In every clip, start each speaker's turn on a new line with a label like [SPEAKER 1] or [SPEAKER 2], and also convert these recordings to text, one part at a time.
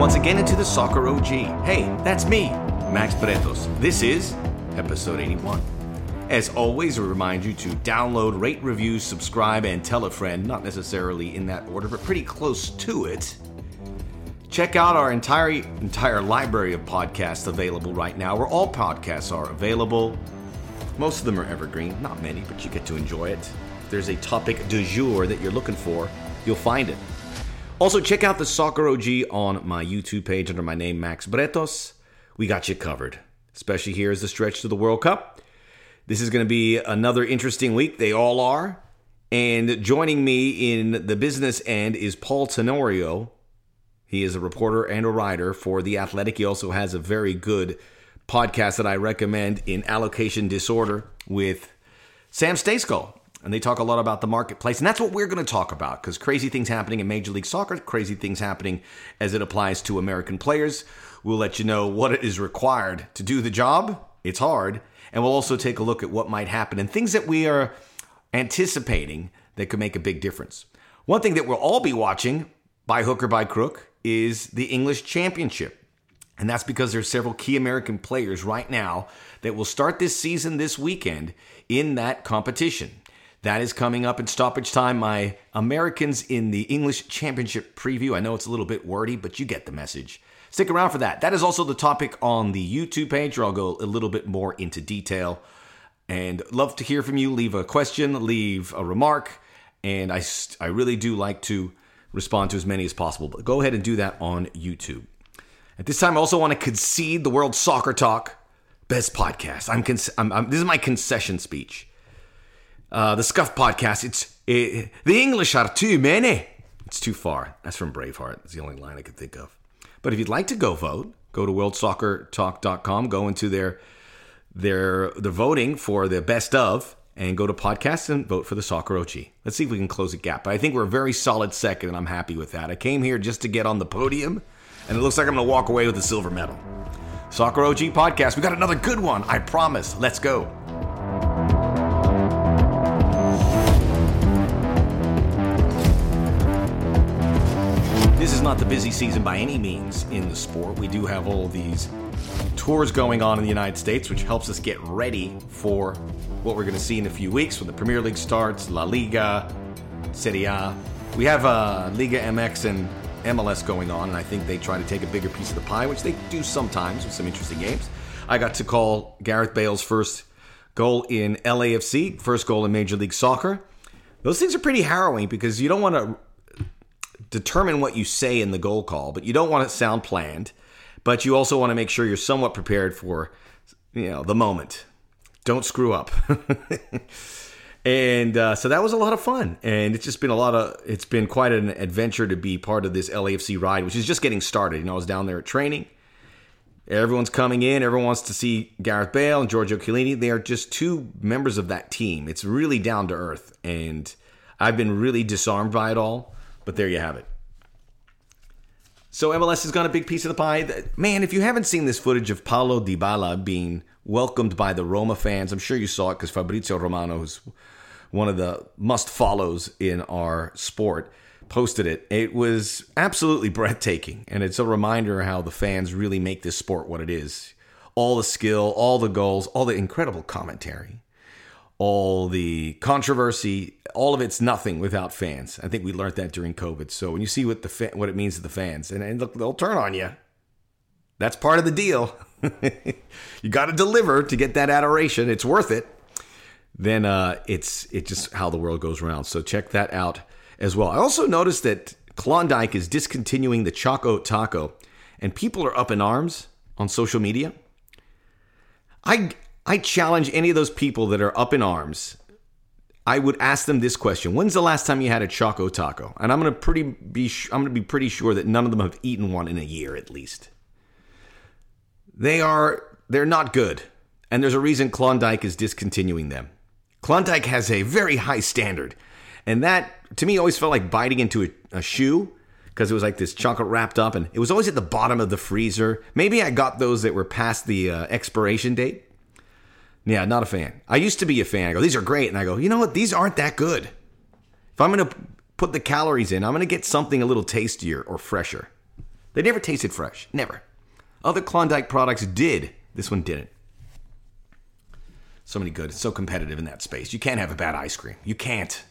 [SPEAKER 1] once again into the Soccer OG. Hey, that's me, Max Bretos. This is episode 81. As always, I remind you to download, rate, review, subscribe, and tell a friend, not necessarily in that order, but pretty close to it. Check out our entire entire library of podcasts available right now, where all podcasts are available. Most of them are evergreen, not many, but you get to enjoy it. If there's a topic du jour that you're looking for, you'll find it. Also, check out the Soccer OG on my YouTube page under my name, Max Bretos. We got you covered, especially here as the stretch to the World Cup. This is going to be another interesting week. They all are. And joining me in the business end is Paul Tenorio. He is a reporter and a writer for The Athletic. He also has a very good podcast that I recommend in Allocation Disorder with Sam Stejskal and they talk a lot about the marketplace. And that's what we're going to talk about because crazy things happening in Major League Soccer, crazy things happening as it applies to American players. We'll let you know what is required to do the job. It's hard. And we'll also take a look at what might happen and things that we are anticipating that could make a big difference. One thing that we'll all be watching by hook or by crook is the English Championship. And that's because there's several key American players right now that will start this season this weekend in that competition. That is coming up in stoppage time. My Americans in the English Championship preview. I know it's a little bit wordy, but you get the message. Stick around for that. That is also the topic on the YouTube page where I'll go a little bit more into detail. And love to hear from you. Leave a question, leave a remark. And I, I really do like to respond to as many as possible. But go ahead and do that on YouTube. At this time, I also want to concede the World Soccer Talk best podcast. I'm, I'm, I'm this is my concession speech. Uh, the Scuff podcast. It's it, the English are too many. It's too far. That's from Braveheart. It's the only line I could think of. But if you'd like to go vote, go to worldsoccertalk.com. Go into their their the voting for the best of, and go to podcasts and vote for the Soccer OG. Let's see if we can close a gap. But I think we're a very solid second, and I'm happy with that. I came here just to get on the podium, and it looks like I'm going to walk away with a silver medal. Soccer OG podcast. We got another good one. I promise. Let's go. This is not the busy season by any means in the sport. We do have all these tours going on in the United States, which helps us get ready for what we're going to see in a few weeks when the Premier League starts, La Liga, Serie A. We have uh, Liga MX and MLS going on, and I think they try to take a bigger piece of the pie, which they do sometimes with some interesting games. I got to call Gareth Bale's first goal in LAFC, first goal in Major League Soccer. Those things are pretty harrowing because you don't want to determine what you say in the goal call, but you don't want it sound planned. But you also want to make sure you're somewhat prepared for, you know, the moment. Don't screw up. and uh, so that was a lot of fun, and it's just been a lot of. It's been quite an adventure to be part of this LAFC ride, which is just getting started. You know, I was down there at training. Everyone's coming in. Everyone wants to see Gareth Bale and Giorgio Chiellini. They are just two members of that team. It's really down to earth, and I've been really disarmed by it all. But there you have it. So MLS has got a big piece of the pie. Man, if you haven't seen this footage of Paulo Dybala being welcomed by the Roma fans, I'm sure you saw it because Fabrizio Romano, who's one of the must follows in our sport, posted it. It was absolutely breathtaking, and it's a reminder how the fans really make this sport what it is. All the skill, all the goals, all the incredible commentary all the controversy, all of it's nothing without fans. I think we learned that during COVID. So when you see what the fa- what it means to the fans, and, and look, they'll turn on you. That's part of the deal. you got to deliver to get that adoration. It's worth it. Then uh, it's it's just how the world goes around. So check that out as well. I also noticed that Klondike is discontinuing the Choco Taco, and people are up in arms on social media. I I challenge any of those people that are up in arms. I would ask them this question: When's the last time you had a Choco Taco? And I'm gonna pretty be I'm gonna be pretty sure that none of them have eaten one in a year at least. They are they're not good, and there's a reason Klondike is discontinuing them. Klondike has a very high standard, and that to me always felt like biting into a, a shoe because it was like this chocolate wrapped up, and it was always at the bottom of the freezer. Maybe I got those that were past the uh, expiration date. Yeah, not a fan. I used to be a fan. I go, these are great. And I go, you know what? These aren't that good. If I'm going to put the calories in, I'm going to get something a little tastier or fresher. They never tasted fresh. Never. Other Klondike products did. This one didn't. So many good. It's so competitive in that space. You can't have a bad ice cream. You can't.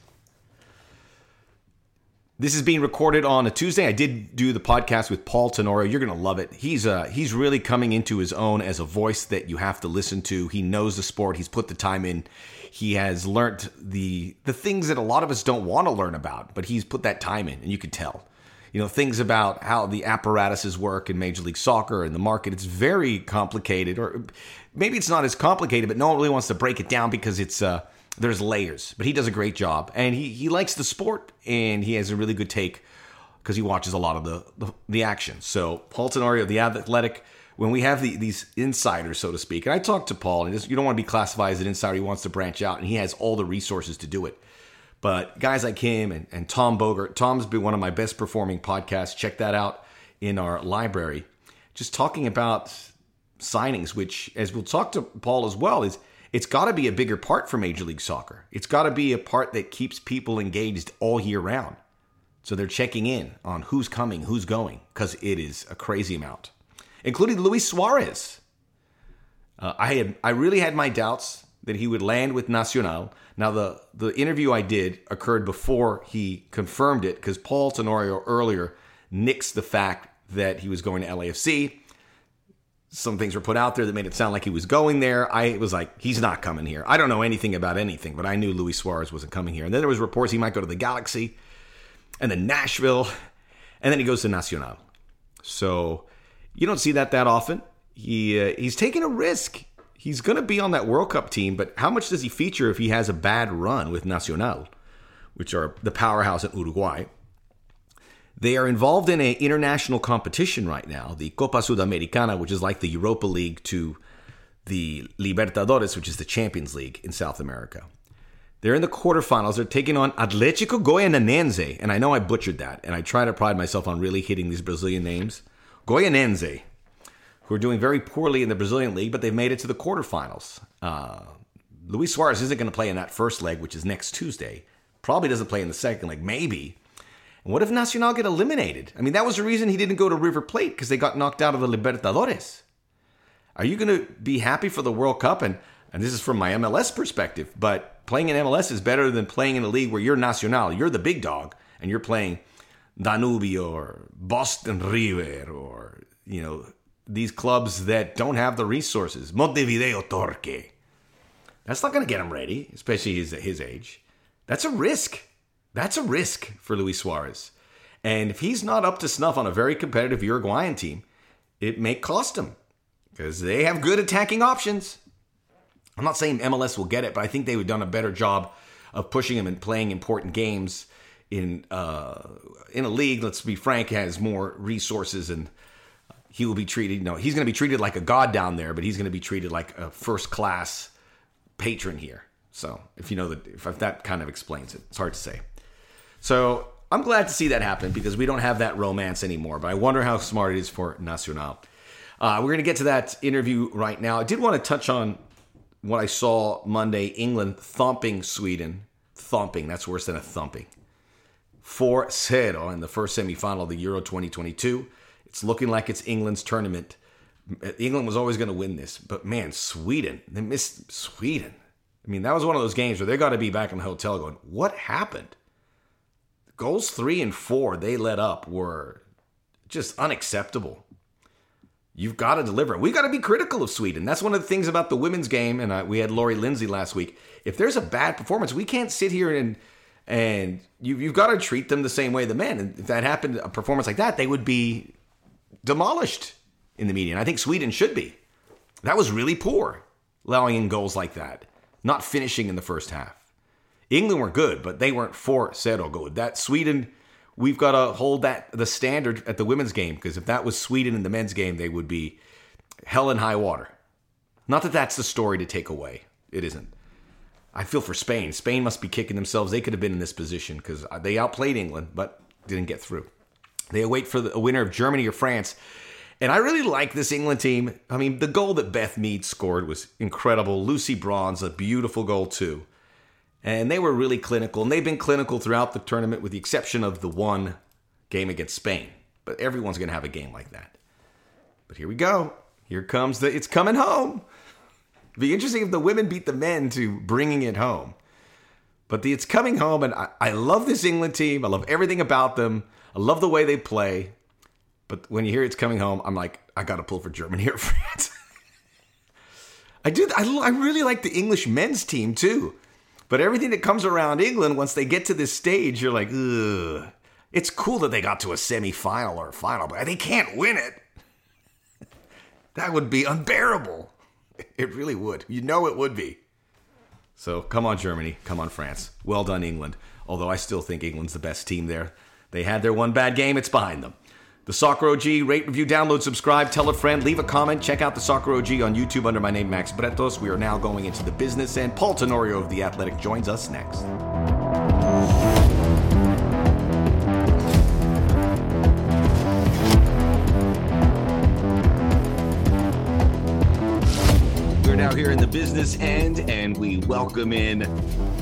[SPEAKER 1] This is being recorded on a Tuesday. I did do the podcast with Paul Tenorio. You're going to love it. He's uh, he's really coming into his own as a voice that you have to listen to. He knows the sport. He's put the time in. He has learned the the things that a lot of us don't want to learn about, but he's put that time in, and you could tell. You know things about how the apparatuses work in Major League Soccer and the market. It's very complicated, or maybe it's not as complicated, but no one really wants to break it down because it's. Uh, there's layers, but he does a great job, and he he likes the sport, and he has a really good take because he watches a lot of the, the, the action. So Paul Tenorio, the Athletic, when we have the, these insiders, so to speak, and I talked to Paul, and you don't want to be classified as an insider. He wants to branch out, and he has all the resources to do it. But guys like him and, and Tom Bogert, Tom's been one of my best performing podcasts. Check that out in our library. Just talking about signings, which, as we'll talk to Paul as well, is it's got to be a bigger part for Major League Soccer. It's got to be a part that keeps people engaged all year round. So they're checking in on who's coming, who's going, because it is a crazy amount, including Luis Suarez. Uh, I had I really had my doubts that he would land with Nacional. Now the the interview I did occurred before he confirmed it because Paul Tenorio earlier nixed the fact that he was going to LAFC some things were put out there that made it sound like he was going there. I was like, he's not coming here. I don't know anything about anything, but I knew Luis Suarez wasn't coming here. And then there was reports he might go to the Galaxy, and then Nashville, and then he goes to Nacional. So you don't see that that often. He uh, he's taking a risk. He's going to be on that World Cup team, but how much does he feature if he has a bad run with Nacional, which are the powerhouse in Uruguay? They are involved in an international competition right now, the Copa Sudamericana, which is like the Europa League to the Libertadores, which is the Champions League in South America. They're in the quarterfinals. They're taking on Atletico Goianense. And I know I butchered that, and I try to pride myself on really hitting these Brazilian names. Goianense, who are doing very poorly in the Brazilian league, but they've made it to the quarterfinals. Uh, Luis Suarez isn't going to play in that first leg, which is next Tuesday. Probably doesn't play in the second leg, maybe. And what if Nacional get eliminated? I mean, that was the reason he didn't go to River Plate because they got knocked out of the Libertadores. Are you going to be happy for the World Cup? And and this is from my MLS perspective, but playing in MLS is better than playing in a league where you're Nacional, you're the big dog, and you're playing Danubio or Boston River or you know these clubs that don't have the resources. Montevideo Torque. That's not going to get him ready, especially his his age. That's a risk. That's a risk for Luis Suarez. And if he's not up to snuff on a very competitive Uruguayan team, it may cost him because they have good attacking options. I'm not saying MLS will get it, but I think they've done a better job of pushing him and playing important games in uh, in a league. Let's be frank, has more resources and he will be treated. You know, he's going to be treated like a god down there, but he's going to be treated like a first class patron here. So if you know that, if that kind of explains it, it's hard to say. So I'm glad to see that happen because we don't have that romance anymore. But I wonder how smart it is for Nacional. Uh, we're going to get to that interview right now. I did want to touch on what I saw Monday England thumping Sweden. Thumping, that's worse than a thumping. 4 0 in the first semifinal of the Euro 2022. It's looking like it's England's tournament. England was always going to win this, but man, Sweden, they missed Sweden. I mean, that was one of those games where they got to be back in the hotel going, what happened? Goals three and four they let up were just unacceptable. You've got to deliver. We've got to be critical of Sweden. That's one of the things about the women's game. And uh, we had Lori Lindsay last week. If there's a bad performance, we can't sit here and and you, you've got to treat them the same way the men. And if that happened, a performance like that, they would be demolished in the media. And I think Sweden should be. That was really poor, allowing in goals like that, not finishing in the first half. England were good, but they weren't for zero good. That Sweden, we've got to hold that the standard at the women's game because if that was Sweden in the men's game, they would be hell and high water. Not that that's the story to take away. It isn't. I feel for Spain. Spain must be kicking themselves. They could have been in this position because they outplayed England, but didn't get through. They await for the winner of Germany or France. And I really like this England team. I mean, the goal that Beth Mead scored was incredible. Lucy Bronze, a beautiful goal, too. And they were really clinical, and they've been clinical throughout the tournament with the exception of the one game against Spain. but everyone's going to have a game like that. But here we go. Here comes the it's coming home. Be interesting if the women beat the men to bringing it home. But the it's coming home, and I, I love this England team. I love everything about them. I love the way they play. But when you hear it's coming home, I'm like, I got to pull for Germany or France. I do. I, I really like the English men's team too. But everything that comes around England, once they get to this stage, you're like, ugh. It's cool that they got to a semifinal or a final, but they can't win it. that would be unbearable. It really would. You know it would be. So come on, Germany. Come on, France. Well done, England. Although I still think England's the best team there. They had their one bad game, it's behind them. The Soccer OG, rate, review, download, subscribe, tell a friend, leave a comment. Check out the Soccer OG on YouTube under my name, Max Bretos. We are now going into the business, and Paul Tenorio of The Athletic joins us next. We're now here in the business end, and we welcome in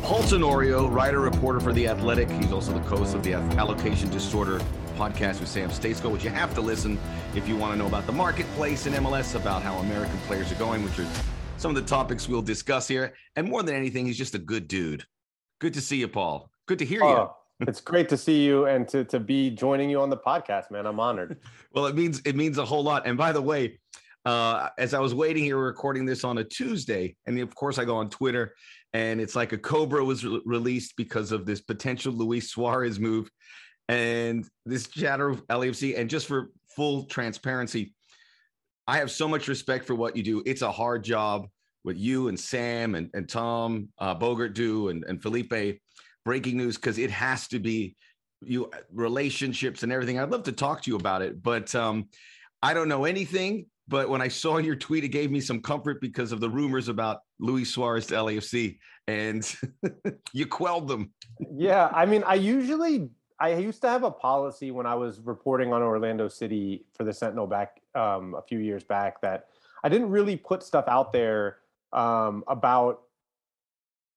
[SPEAKER 1] Paul Tenorio, writer, reporter for The Athletic. He's also the host of the Allocation Disorder podcast with Sam Stejskal, which you have to listen if you want to know about the marketplace in MLS, about how American players are going, which are some of the topics we'll discuss here. And more than anything, he's just a good dude. Good to see you, Paul. Good to hear you. Oh,
[SPEAKER 2] it's great to see you and to to be joining you on the podcast, man. I'm honored.
[SPEAKER 1] well, it means it means a whole lot. And by the way, uh, as I was waiting here, recording this on a Tuesday, and of course I go on Twitter, and it's like a Cobra was re- released because of this potential Luis Suarez move and this chatter of LAFC. And just for full transparency, I have so much respect for what you do. It's a hard job with you and Sam and, and Tom uh, Bogert do and, and Felipe breaking news because it has to be you relationships and everything. I'd love to talk to you about it, but um, I don't know anything. But when I saw your tweet, it gave me some comfort because of the rumors about Luis Suarez to LAFC, and you quelled them.
[SPEAKER 2] Yeah, I mean, I usually I used to have a policy when I was reporting on Orlando City for the Sentinel back um, a few years back that I didn't really put stuff out there um, about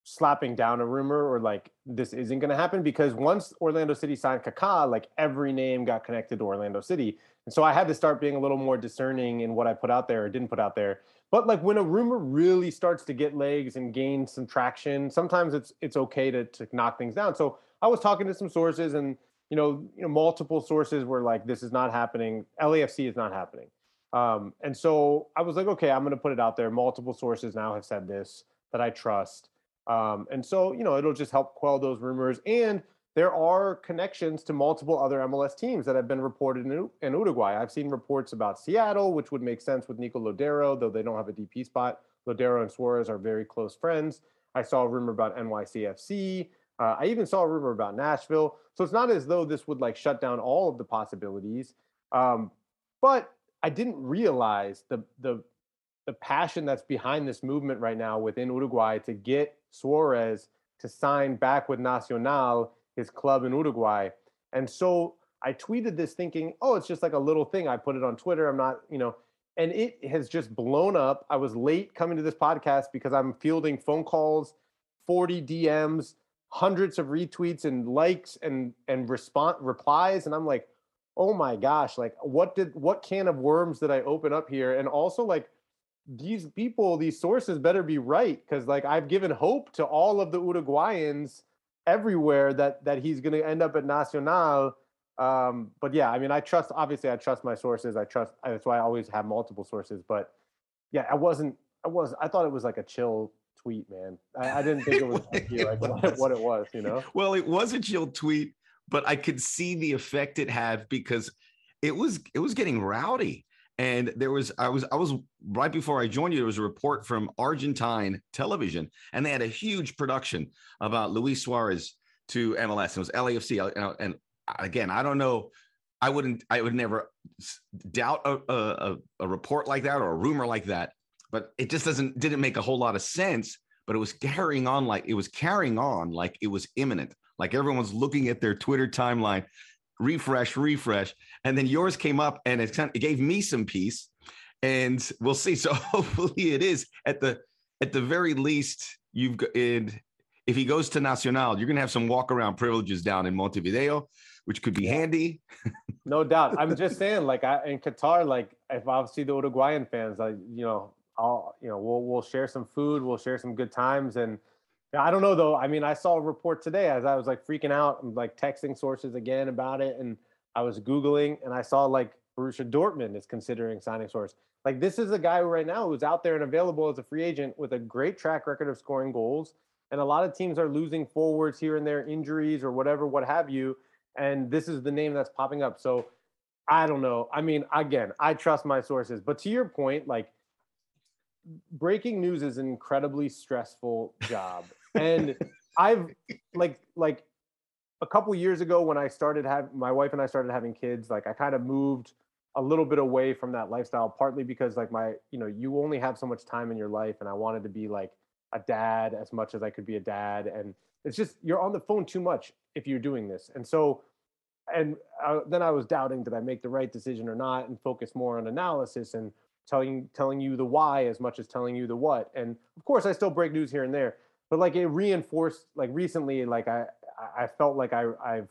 [SPEAKER 2] slapping down a rumor or like this isn't going to happen because once Orlando City signed Kaká, like every name got connected to Orlando City, and so I had to start being a little more discerning in what I put out there or didn't put out there. But like when a rumor really starts to get legs and gain some traction, sometimes it's it's okay to to knock things down. So I was talking to some sources, and you know, you know, multiple sources were like, "This is not happening. LAFC is not happening." Um, and so I was like, "Okay, I'm going to put it out there." Multiple sources now have said this that I trust, um, and so you know, it'll just help quell those rumors. And there are connections to multiple other MLS teams that have been reported in, in Uruguay. I've seen reports about Seattle, which would make sense with Nico Lodeiro, though they don't have a DP spot. Lodeiro and Suarez are very close friends. I saw a rumor about NYCFC. Uh, I even saw a rumor about Nashville. So it's not as though this would like shut down all of the possibilities. Um, but I didn't realize the the the passion that's behind this movement right now within Uruguay to get Suarez to sign back with Nacional, his club in Uruguay. And so I tweeted this thinking, oh, it's just like a little thing. I put it on Twitter. I'm not, you know, and it has just blown up. I was late coming to this podcast because I'm fielding phone calls, 40 DMs, hundreds of retweets and likes and and response replies and i'm like oh my gosh like what did what can of worms did i open up here? And also like these people these sources better be right because like i've given hope to all of the uruguayans everywhere that that he's going to end up at nacional. Um but yeah i mean i trust obviously i trust my sources. I trust that's why i always have multiple sources but yeah i wasn't i was i thought it was like a chill tweet, man. I, I didn't think it was like, what, what, it was, you know?
[SPEAKER 1] Well, it was a chill tweet, but I could see the effect it had because it was it was getting rowdy. And there was I was I was right before I joined you, there was a report from Argentine television, and they had a huge production about Luis Suarez to MLS. It was LAFC. And again, I don't know I wouldn't, I would never doubt a, a, a, report like that or a rumor like that but it just doesn't didn't make a whole lot of sense but it was carrying on like it was carrying on like it was imminent like everyone's looking at their twitter timeline refresh refresh and then yours came up and it, kind of, it gave me some peace and we'll see so hopefully it is at the at the very least you've got it if he goes to Nacional, you're going to have some walk around privileges down in Montevideo, which could be handy.
[SPEAKER 2] no doubt. I'm just saying, like I, in Qatar, like if I see the Uruguayan fans, like you know, I'll you know we'll we'll share some food, we'll share some good times, and I don't know though. I mean, I saw a report today as I was like freaking out, I'm like texting sources again about it, and I was googling, and I saw like Borussia Dortmund is considering signing Suarez. Like this is a guy right now who's out there and available as a free agent with a great track record of scoring goals. And a lot of teams are losing forwards here and there, injuries or whatever, what have you. And this is the name that's popping up. So I don't know. I mean, again, I trust my sources. But to your point, like breaking news is an incredibly stressful job. And I've like like a couple years ago when I started having my wife and I started having kids, like I kind of moved a little bit away from that lifestyle, partly because like my, you know, you only have so much time in your life and I wanted to be like a dad as much as I could be a dad. And it's just, you're on the phone too much if you're doing this. And so, and uh, then I was doubting, did I make the right decision or not? And focus more on analysis and telling, telling you the why as much as telling you the what. And of course I still break news here and there, but like it reinforced like recently, like I, I felt like I, I've,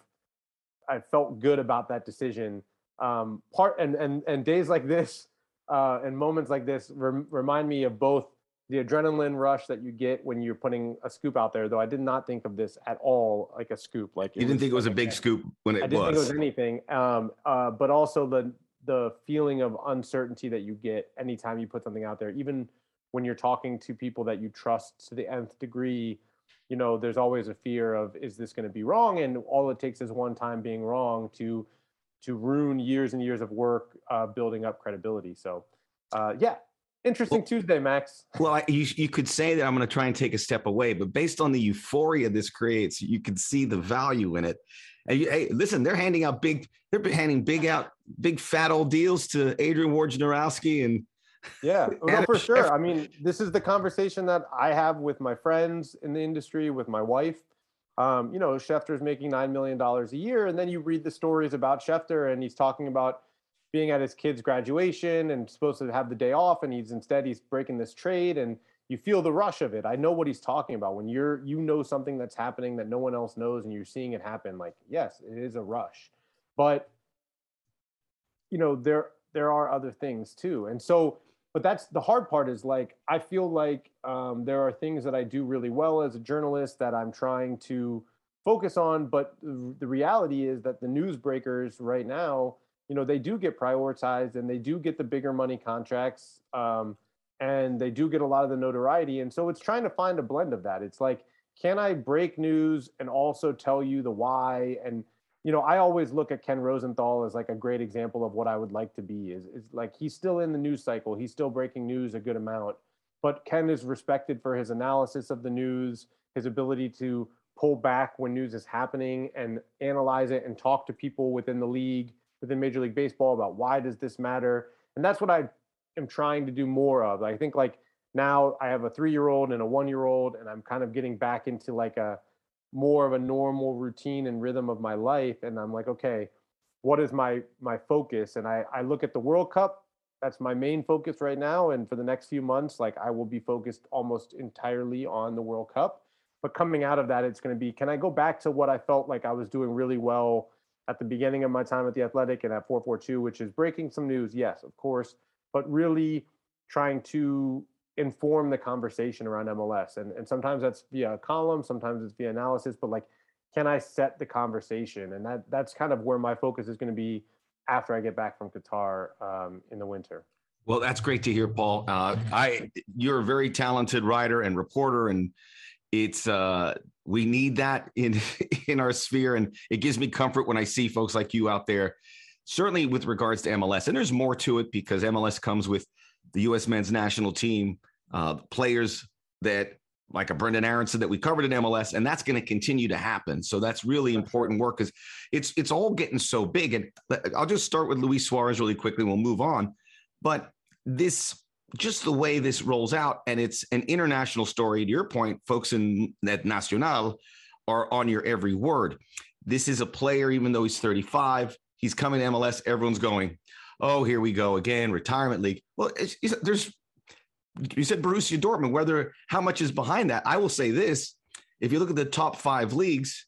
[SPEAKER 2] I felt good about that decision um, part and and and days like this uh, and moments like this rem- remind me of both the adrenaline rush that you get when you're putting a scoop out there. Though I did not think of this at all like a scoop. Like
[SPEAKER 1] you didn't think it was a big scoop when it
[SPEAKER 2] I didn't
[SPEAKER 1] was.
[SPEAKER 2] think it was anything. Um, uh, but also the the feeling of uncertainty that you get anytime you put something out there, even when you're talking to people that you trust to the nth degree. You know, there's always a fear of is this going to be wrong, and all it takes is one time being wrong to to ruin years and years of work uh, building up credibility. So, uh, yeah, interesting well, Tuesday, Max.
[SPEAKER 1] Well, I, you, you could say that I'm going to try and take a step away, but based on the euphoria this creates, you can see the value in it. And you, hey, listen, they're handing out big, they're handing big out, big fat old deals to Adrian Wojnarowski and.
[SPEAKER 2] Yeah, no, for sure. I mean, this is the conversation that I have with my friends in the industry, with my wife um, you know, Schefter's making $9 million a year. And then you read the stories about Schefter and he's talking about being at his kid's graduation and supposed to have the day off. And he's instead, he's breaking this trade and you feel the rush of it. I know what he's talking about when you're, you know, something that's happening that no one else knows and you're seeing it happen. Like, yes, it is a rush, but you know, there, there are other things too. And so but that's the hard part is like i feel like um, there are things that i do really well as a journalist that i'm trying to focus on but the reality is that the newsbreakers right now you know they do get prioritized and they do get the bigger money contracts um, and they do get a lot of the notoriety and so it's trying to find a blend of that it's like can i break news and also tell you the why and you know, I always look at Ken Rosenthal as like a great example of what I would like to be. Is is like he's still in the news cycle. He's still breaking news a good amount, but Ken is respected for his analysis of the news, his ability to pull back when news is happening and analyze it and talk to people within the league, within Major League Baseball about why does this matter? And that's what I am trying to do more of. I think like now I have a 3-year-old and a 1-year-old and I'm kind of getting back into like a more of a normal routine and rhythm of my life and i'm like okay what is my my focus and i i look at the world cup that's my main focus right now and for the next few months like i will be focused almost entirely on the world cup but coming out of that it's going to be can i go back to what i felt like i was doing really well at the beginning of my time at the athletic and at 442 which is breaking some news yes of course but really trying to inform the conversation around MLS. And, and sometimes that's via a column, sometimes it's via analysis, but like, can I set the conversation? And that that's kind of where my focus is going to be after I get back from Qatar um, in the winter.
[SPEAKER 1] Well, that's great to hear, Paul. Uh, I you're a very talented writer and reporter, and it's uh, we need that in in our sphere, and it gives me comfort when I see folks like you out there. Certainly, with regards to MLS, and there's more to it because MLS comes with the U.S. men's national team uh, players that like a Brenden Aaronson that we covered in MLS, and that's going to continue to happen. So that's really important work because it's it's all getting so big. And I'll just start with Luis Suarez really quickly. We'll move on. But this just the way this rolls out, and it's an international story. To your point, folks in that Nacional are on your every word. This is a player, even though he's 35, he's coming to MLS. Everyone's going, oh, here we go again, retirement league. Well, it's, it's, there's you said Borussia Dortmund, whether how much is behind that. I will say this if you look at the top five leagues,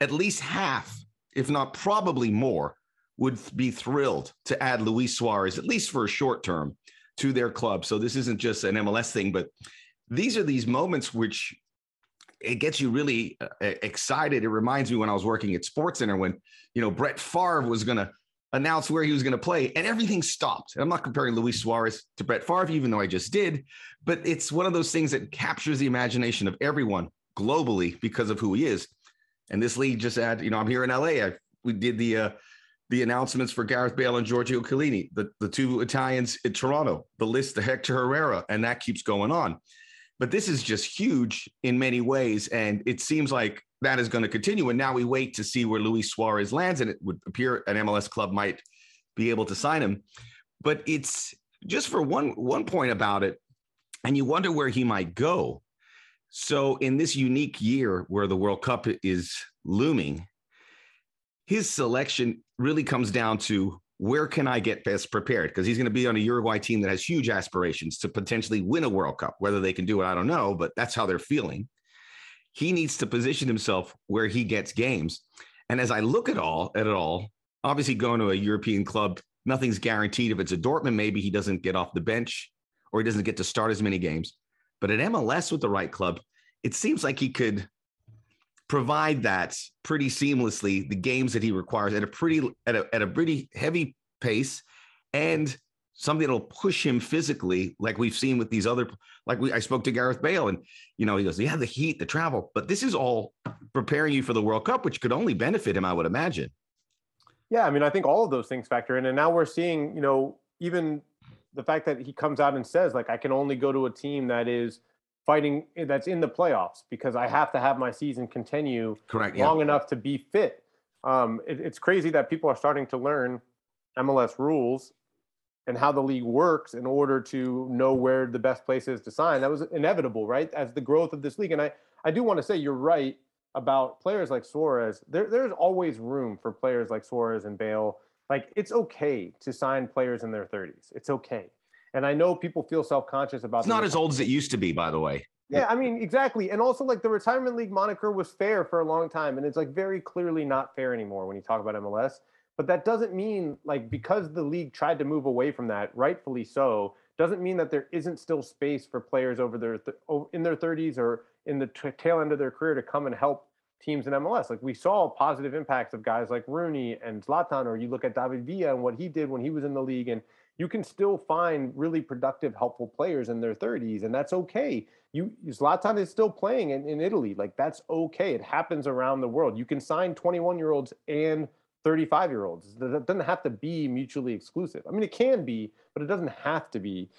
[SPEAKER 1] at least half, if not probably more, would be thrilled to add Luis Suarez, at least for a short term, to their club. So this isn't just an MLS thing, but these are these moments which it gets you really uh, excited. It reminds me when I was working at Sports Center when you know Brett Favre was going to announce where he was going to play, and everything stopped. I'm not comparing Luis Suarez to Brett Favre, even though I just did, but it's one of those things that captures the imagination of everyone globally because of who he is. And this league just had, you know, I'm here in LA. I, we did the uh, the announcements for Gareth Bale and Giorgio Chiellini, the, the two Italians in Toronto, the list to Hector Herrera, and that keeps going on. But this is just huge in many ways. And it seems like that is going to continue. And now we wait to see where Luis Suarez lands. And it would appear an MLS club might be able to sign him. But it's just for one one point about it, and you wonder where he might go. So in this unique year where the World Cup is looming, his selection really comes down to where can I get best prepared? Because he's going to be on a Uruguay team that has huge aspirations to potentially win a World Cup. Whether they can do it, I don't know, but that's how they're feeling. He needs to position himself where he gets games. And as I look at all at it all, obviously going to a European club, nothing's guaranteed. If it's a Dortmund, maybe he doesn't get off the bench or he doesn't get to start as many games. But at MLS with the right club, it seems like he could provide that pretty seamlessly the games that he requires at a pretty at a, at a pretty heavy pace and something that'll push him physically like we've seen with these other like we I spoke to Gareth Bale and you know he goes yeah the heat the travel but this is all preparing you for the World Cup which could only benefit him I would imagine.
[SPEAKER 2] Yeah I mean I think all of those things factor in and now we're seeing you know even the fact that he comes out and says like I can only go to a team that is fighting eh, that's in the playoffs because I have to have my season continue
[SPEAKER 1] correct
[SPEAKER 2] long
[SPEAKER 1] yeah.
[SPEAKER 2] enough to be fit. Um, it, it's crazy that people are starting to learn MLS rules and how the league works in order to know where the best place is to sign. That was inevitable, right? As the growth of this league, and I I do want to say you're right about players like Suarez. There, there's always room for players like Suarez and Bale. Like it's okay to sign players in their 30s. It's okay. And I know people feel self conscious about.
[SPEAKER 1] It's not as old as it used to be, by the way.
[SPEAKER 2] Yeah, I mean, exactly. And also, like the retirement league moniker was fair for a long time, and it's like very clearly not fair anymore when you talk about MLS. But that doesn't mean like because the league tried to move away from that, rightfully so, doesn't mean that there isn't still space for players over their th- in their 30s or in the t- tail end of their career to come and help teams in MLS. Like we saw positive impacts of guys like Rooney and Zlatan, or you look at David Villa and what he did when he was in the league, and you can still find really productive, helpful players in their 30s, and that's okay. You Zlatan is still playing in, in Italy. Like that's okay. It happens around the world. You can sign 21 year olds and 35 year olds. That doesn't have to be mutually exclusive. I mean, it can be, but it doesn't have to be.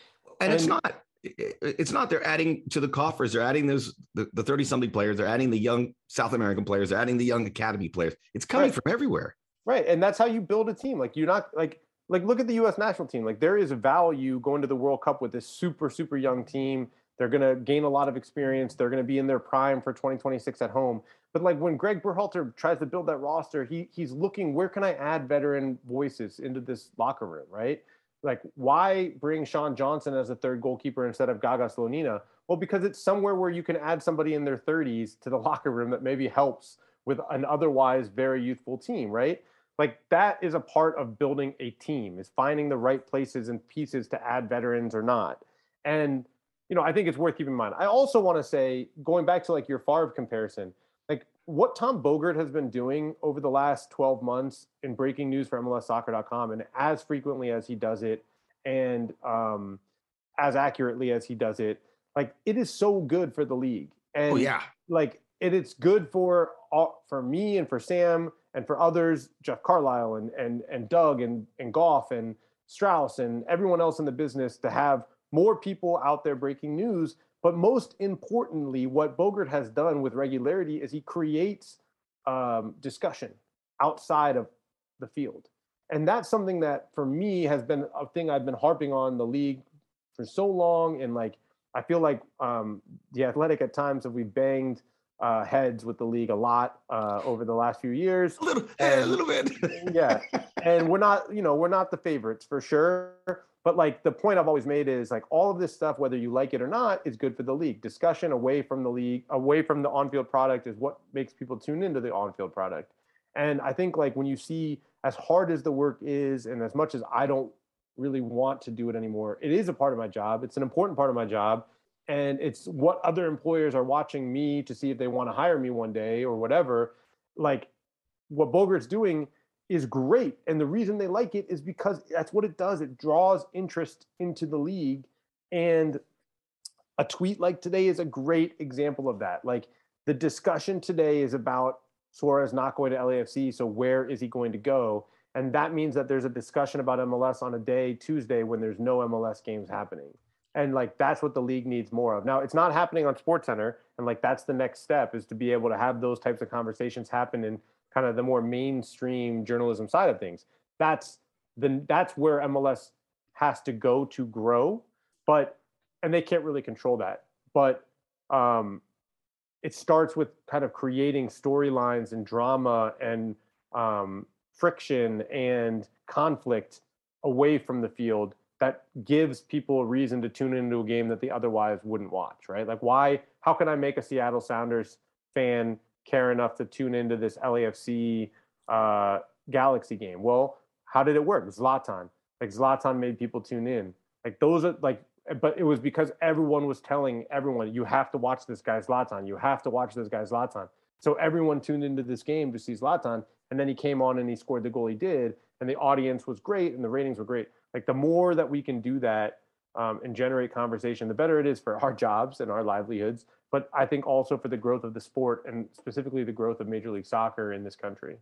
[SPEAKER 1] And, and it's not. It's not. They're adding to the coffers. They're adding those the 30 something players. They're adding the young South American players. They're adding the young academy players. It's coming right. from everywhere.
[SPEAKER 2] Right, and that's how you build a team. Like you're not like like look at the U.S. national team. Like there is value going to the World Cup with this super super young team. They're going to gain a lot of experience. They're going to be in their prime for 2026 at home. But like when Greg Berhalter tries to build that roster, he he's looking where can I add veteran voices into this locker room, right? Like why bring Sean Johnson as a third goalkeeper instead of Gaga Slonina? Well, because it's somewhere where you can add somebody in their 30s to the locker room that maybe helps with an otherwise very youthful team, right? Like that is a part of building a team is finding the right places and pieces to add veterans or not. And you know i think it's worth keeping in mind. I also want to say going back to like your Favre comparison like what tom bogert has been doing over the last 12 months in breaking news for mlssoccer.com and as frequently as he does it and um as accurately as he does it like it is so good for the league. Oh, and
[SPEAKER 1] oh, yeah.
[SPEAKER 2] like it, it's good for all for me and for sam and for others, Jeff Carlisle and and and Doug and and Goff and Strauss and everyone else in the business to have more people out there breaking news. But most importantly, what Bogert has done with regularity is he creates um, discussion outside of the field. And that's something that for me has been a thing I've been harping on the league for so long. And like, I feel like um, the athletic at times have we banged uh, heads with the league a lot uh, over the last few years.
[SPEAKER 1] A little, and, a little bit.
[SPEAKER 2] yeah, and we're not, you know, we're not the favorites for sure. But like the point I've always made is like all of this stuff, whether you like it or not, is good for the league. Discussion away from the league, away from the on-field product, is what makes people tune into the on-field product. And I think like when you see as hard as the work is, and as much as I don't really want to do it anymore, it is a part of my job. It's an important part of my job. And it's what other employers are watching me to see if they want to hire me one day or whatever. Like what Bogert's doing is great. And the reason they like it is because that's what it does. It draws interest into the league. And a tweet like today is a great example of that. Like the discussion today is about Suarez not going to LAFC. So where is he going to go? And that means that there's a discussion about MLS on a day, Tuesday, when there's no MLS games happening. And like that's what the league needs more of. Now it's not happening on Sports Center, and like that's the next step is to be able to have those types of conversations happen in kind of the more mainstream journalism side of things. That's the that's where MLS has to go to grow, but and they can't really control that. But um, it starts with kind of creating storylines and drama and um, friction and conflict away from the field that gives people a reason to tune into a game that they otherwise wouldn't watch, right? Like, why? How can I make a Seattle Sounders fan care enough to tune into this LAFC uh, Galaxy game? Well, how did it work? Zlatan. Like Zlatan made people tune in. Like those are like, but it was because everyone was telling everyone, you have to watch this guy Zlatan. You have to watch this guy Zlatan. So everyone tuned into this game to see Zlatan, and then he came on and he scored the goal he did, and the audience was great and the ratings were great. Like the more that we can do that um, and generate conversation, the better it is for our jobs and our livelihoods. But I think also for the growth of the sport and specifically the growth of Major League Soccer in this country.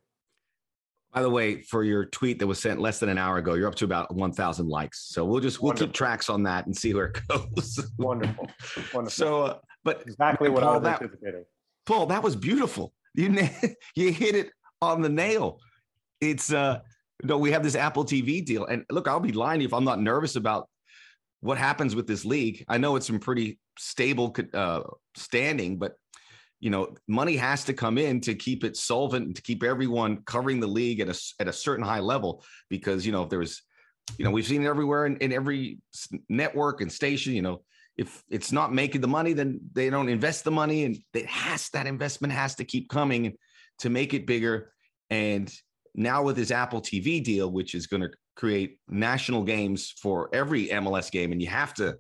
[SPEAKER 1] By the way, for your tweet that was sent less than an hour ago, you're up to about 1,000 likes. So we'll just we'll Wonderful. keep tracks on that and see where it goes.
[SPEAKER 2] Wonderful. Wonderful.
[SPEAKER 1] So, uh, but
[SPEAKER 2] exactly what Paul, I was that, anticipating.
[SPEAKER 1] Paul, that was beautiful. You you hit it on the nail. It's uh no, we have this Apple TV deal, and look, I'll be lying if I'm not nervous about what happens with this league. I know it's in pretty stable uh, standing, but you know, money has to come in to keep it solvent and to keep everyone covering the league at a at a certain high level. Because you know, if there's, you know, we've seen it everywhere in, in every network and station. You know, if it's not making the money, then they don't invest the money, and it has that investment has to keep coming to make it bigger. And now with his Apple TV deal, which is going to create national games for every MLS game, and you have to,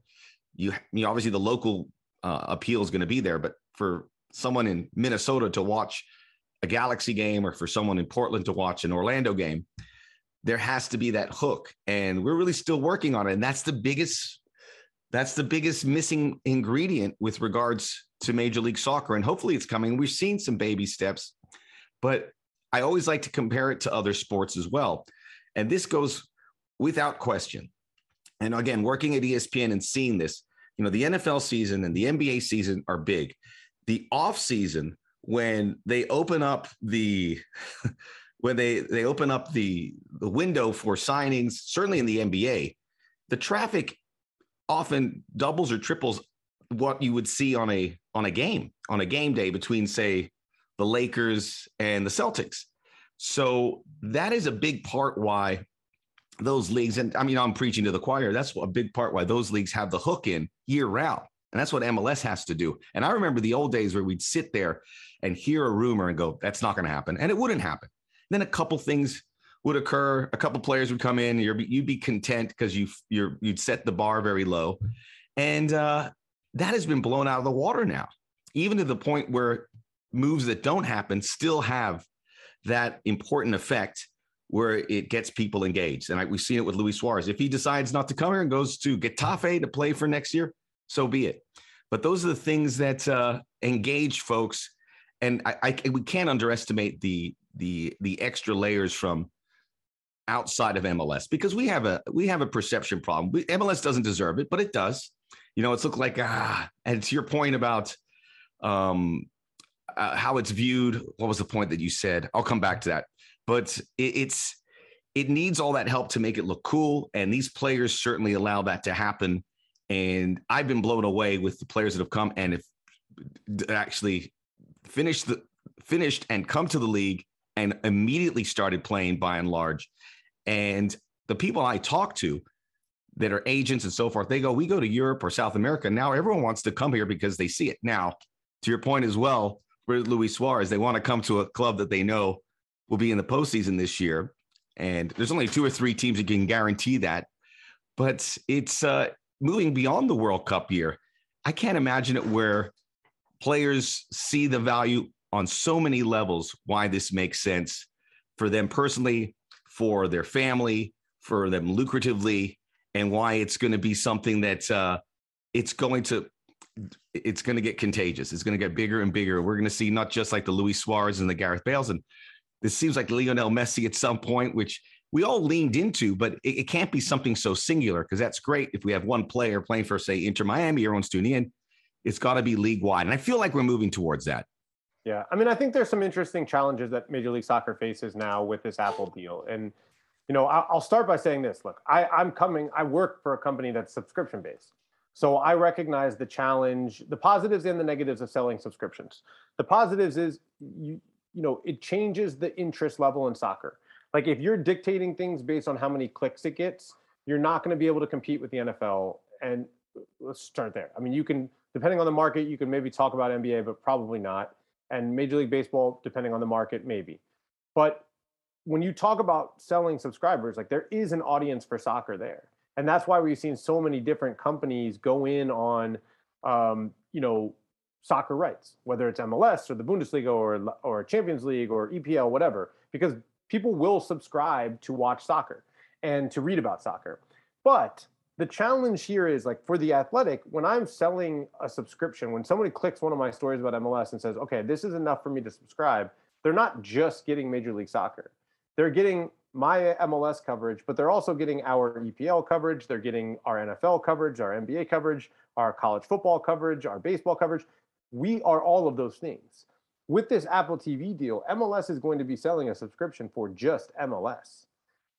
[SPEAKER 1] you, you obviously the local uh, appeal is going to be there, but for someone in Minnesota to watch a Galaxy game or for someone in Portland to watch an Orlando game, there has to be that hook, and we're really still working on it, and that's the biggest. That's the biggest missing ingredient with regards to Major League Soccer. And hopefully it's coming. We've seen some baby steps, but I always like to compare it to other sports as well. And this goes without question. And again, working at ESPN and seeing this, you know, the NFL season and the NBA season are big. The off season, when they open up the when they they open up the the window for signings, certainly in the NBA, the traffic often doubles or triples what you would see on a on a game on a game day between say the Lakers and the Celtics. So that is a big part why those leagues, and I mean, I'm preaching to the choir. That's a big part why those leagues have the hook in year round. And that's what MLS has to do. And I remember the old days where we'd sit there and hear a rumor and go, that's not going to happen. And it wouldn't happen. Then a couple things would occur. A couple players would come in. you would be content because you you're you'd set the bar very low, and uh, that has been blown out of the water now. Even to the point where moves that don't happen still have that important effect where it gets people engaged. And I, we've seen it with Luis Suarez. If he decides not to come here and goes to Getafe to play for next year, so be it. But those are the things that uh, engage folks, and I, I, we can't underestimate the the the extra layers from outside of MLS because we have a we have a perception problem. We, MLS doesn't deserve it, but it does. You know, it's looked like ah, and to your point about um, uh, how it's viewed. What was the point that you said? I'll come back to that. But it, it's it needs all that help to make it look cool, and these players certainly allow that to happen. And I've been blown away with the players that have come and have actually finished the finished and come to the league and immediately started playing by and large. And the people I talk to, that are agents and so forth. They go, we go to Europe or South America. Now everyone wants to come here because they see it. Now, to your point as well, with Luis Suarez, they want to come to a club that they know will be in the postseason this year. And there's only two or three teams that can guarantee that. But it's uh, moving beyond the World Cup year. I can't imagine it where players see the value on so many levels why this makes sense for them personally, for their family, for them lucratively, and why it's going to be something that uh, it's going to it's going to get contagious. It's going to get bigger and bigger. We're going to see not just like the Luis Suarez and the Gareth Bales, and this seems like Lionel Messi at some point, which we all leaned into, but it, it can't be something so singular because that's great if we have one player playing for, say, Inter Miami, everyone's tuning in. It's got to be league wide, and I feel like we're moving towards that.
[SPEAKER 2] Yeah, I mean, I think there's some interesting challenges that Major League Soccer faces now with this Apple deal, and you know, I'll start by saying this. Look, I, I'm coming. I work for a company that's subscription based. So I recognize the challenge, the positives and the negatives of selling subscriptions. The positives is you you know, it changes the interest level in soccer. Like if you're dictating things based on how many clicks it gets, you're not going to be able to compete with the NFL. And let's start there. I mean, you can depending on the market, you can maybe talk about NBA, but probably not. And Major League Baseball, depending on the market, maybe. But when you talk about selling subscribers, like there is an audience for soccer there and that's why we've seen so many different companies go in on um, you know soccer rights whether it's mls or the bundesliga or or champions league or epl whatever because people will subscribe to watch soccer and to read about soccer. But the challenge here is like for the athletic when i'm selling a subscription when somebody clicks one of my stories about mls and says okay this is enough for me to subscribe they're not just getting major league soccer. They're getting my MLS coverage, but they're also getting our EPL coverage. They're getting our NFL coverage, our NBA coverage, our college football coverage, our baseball coverage. We are all of those things. With this Apple TV deal, MLS is going to be selling a subscription for just MLS.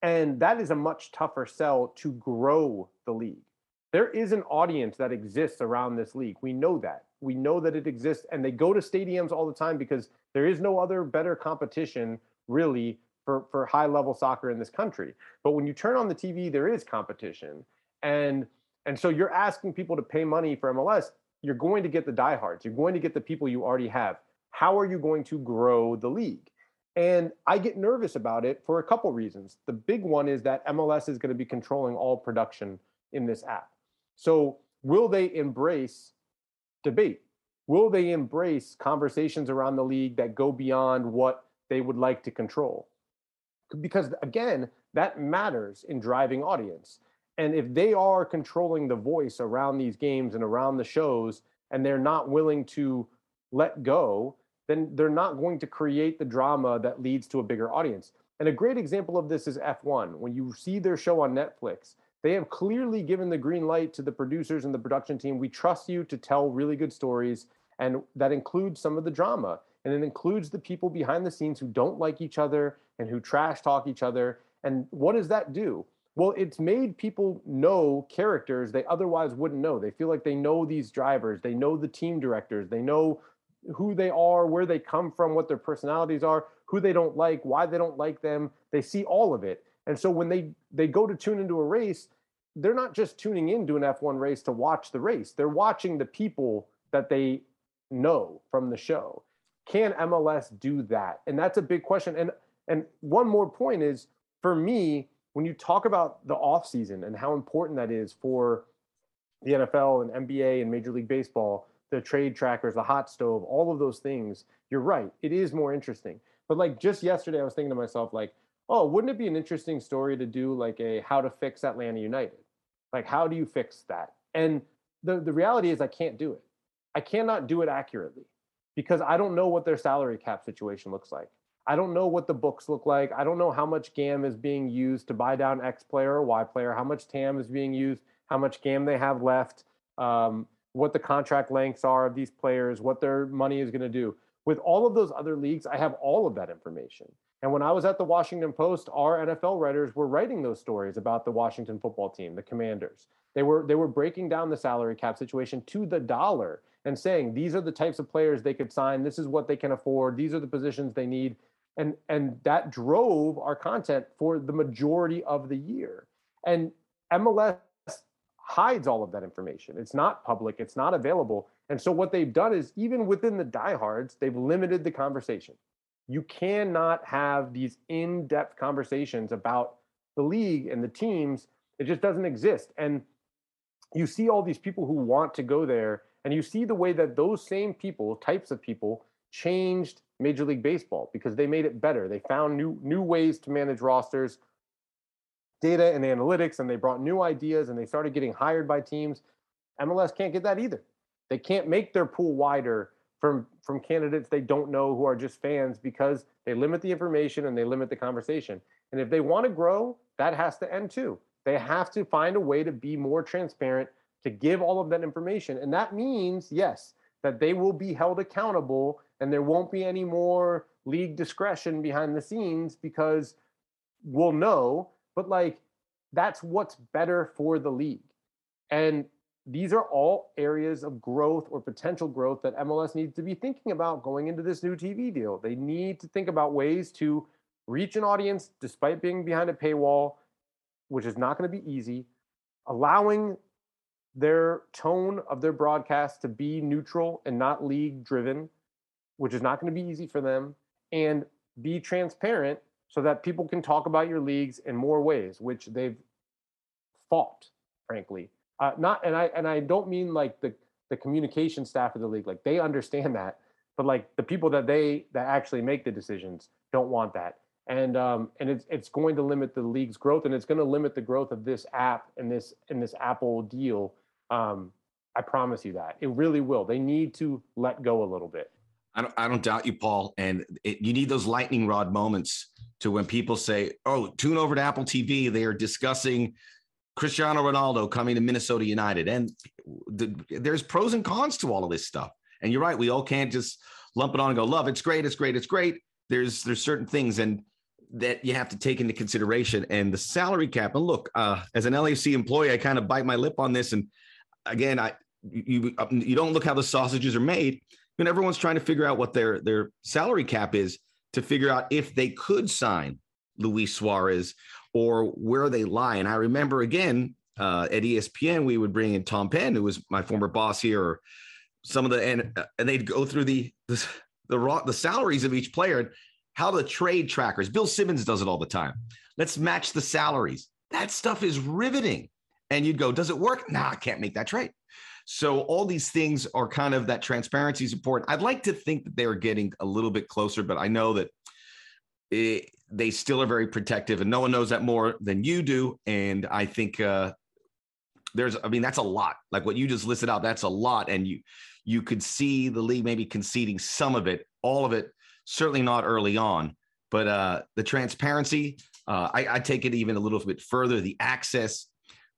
[SPEAKER 2] And that is a much tougher sell to grow the league. There is an audience that exists around this league. We know that. We know that it exists, and they go to stadiums all the time because there is no other better competition really for, for high level soccer in this country. But when you turn on the TV, there is competition. And and so you're asking people to pay money for MLS, you're going to get the diehards, you're going to get the people you already have. How are you going to grow the league? And I get nervous about it for a couple reasons. The big one is that MLS is going to be controlling all production in this app. So, will they embrace debate? Will they embrace conversations around the league that go beyond what they would like to control? Because again, that matters in driving audience. And if they are controlling the voice around these games and around the shows, and they're not willing to let go, then they're not going to create the drama that leads to a bigger audience. And a great example of this is F1. When you see their show on Netflix, they have clearly given the green light to the producers and the production team. We trust you to tell really good stories, and that includes some of the drama and it includes the people behind the scenes who don't like each other and who trash talk each other. And what does that do? Well, it's made people know characters they otherwise wouldn't know. They feel like they know these drivers, they know the team directors, they know who they are, where they come from, what their personalities are, who they don't like, why they don't like them. They see all of it. And so when they they go to tune into a race, they're not just tuning into an F1 race to watch the race. They're watching the people that they know from the show. Can MLS do that? And that's a big question. And and one more point is for me, when you talk about the offseason and how important that is for the NFL and NBA and Major League Baseball, the trade trackers, the hot stove, all of those things, you're right. It is more interesting. But like just yesterday, I was thinking to myself, like, oh, wouldn't it be an interesting story to do like a how to fix Atlanta United? Like, how do you fix that? And the, the reality is I can't do it. I cannot do it accurately because I don't know what their salary cap situation looks like. I don't know what the books look like. I don't know how much GAM is being used to buy down X player or Y player, how much TAM is being used, how much GAM they have left, um, what the contract lengths are of these players, what their money is going to do. With all of those other leagues, I have all of that information. And when I was at the Washington Post, our NFL writers were writing those stories about the Washington football team, the Commanders. They were they were breaking down the salary cap situation to the dollar and saying these are the types of players they could sign, this is what they can afford, these are the positions they need. And and that drove our content for the majority of the year. And MLS hides all of that information. It's not public, it's not available. And so what they've done is even within the diehards, they've limited the conversation. You cannot have these in-depth conversations about the league and the teams. It just doesn't exist. And you see all these people who want to go there and you see the way that those same people, types of people, changed Major League Baseball because they made it better. They found new new ways to manage rosters, data and analytics, and they brought new ideas and they started getting hired by teams. MLS can't get that either. They can't make their pool wider from from candidates they don't know who are just fans because they limit the information and they limit the conversation. And if they want to grow, that has to end too. They have to find a way to be more transparent, to give all of that information. And that means, yes, that they will be held accountable and there won't be any more league discretion behind the scenes because we'll know but like that's what's better for the league. And these are all areas of growth or potential growth that MLS needs to be thinking about going into this new TV deal. They need to think about ways to reach an audience despite being behind a paywall, which is not going to be easy, allowing their tone of their broadcast to be neutral and not league driven, which is not going to be easy for them, and be transparent so that people can talk about your leagues in more ways, which they've fought, frankly. Uh, not and I and I don't mean like the the communication staff of the league, like they understand that, but like the people that they that actually make the decisions don't want that. And um, and it's it's going to limit the league's growth, and it's going to limit the growth of this app and this and this Apple deal. Um, I promise you that it really will. They need to let go a little bit.
[SPEAKER 1] I don't, I don't doubt you, Paul. And it, you need those lightning rod moments to when people say, "Oh, tune over to Apple TV. They are discussing Cristiano Ronaldo coming to Minnesota United." And the, there's pros and cons to all of this stuff. And you're right. We all can't just lump it on and go, "Love, it's great, it's great, it's great." There's there's certain things and that you have to take into consideration. And the salary cap. And look, uh, as an LAC employee, I kind of bite my lip on this. And again, I you you don't look how the sausages are made. And everyone's trying to figure out what their their salary cap is to figure out if they could sign Luis Suarez or where they lie. And I remember again uh, at ESPN, we would bring in Tom Penn, who was my former boss here, or some of the and and they'd go through the the the, raw, the salaries of each player, and how the trade trackers. Bill Simmons does it all the time. Let's match the salaries. That stuff is riveting. And you'd go, does it work? Nah, I can't make that trade. So all these things are kind of that transparency is important. I'd like to think that they are getting a little bit closer, but I know that it, they still are very protective, and no one knows that more than you do. And I think uh, there's, I mean, that's a lot. Like what you just listed out, that's a lot, and you you could see the league maybe conceding some of it, all of it, certainly not early on. But uh, the transparency, uh, I, I take it even a little bit further. The access,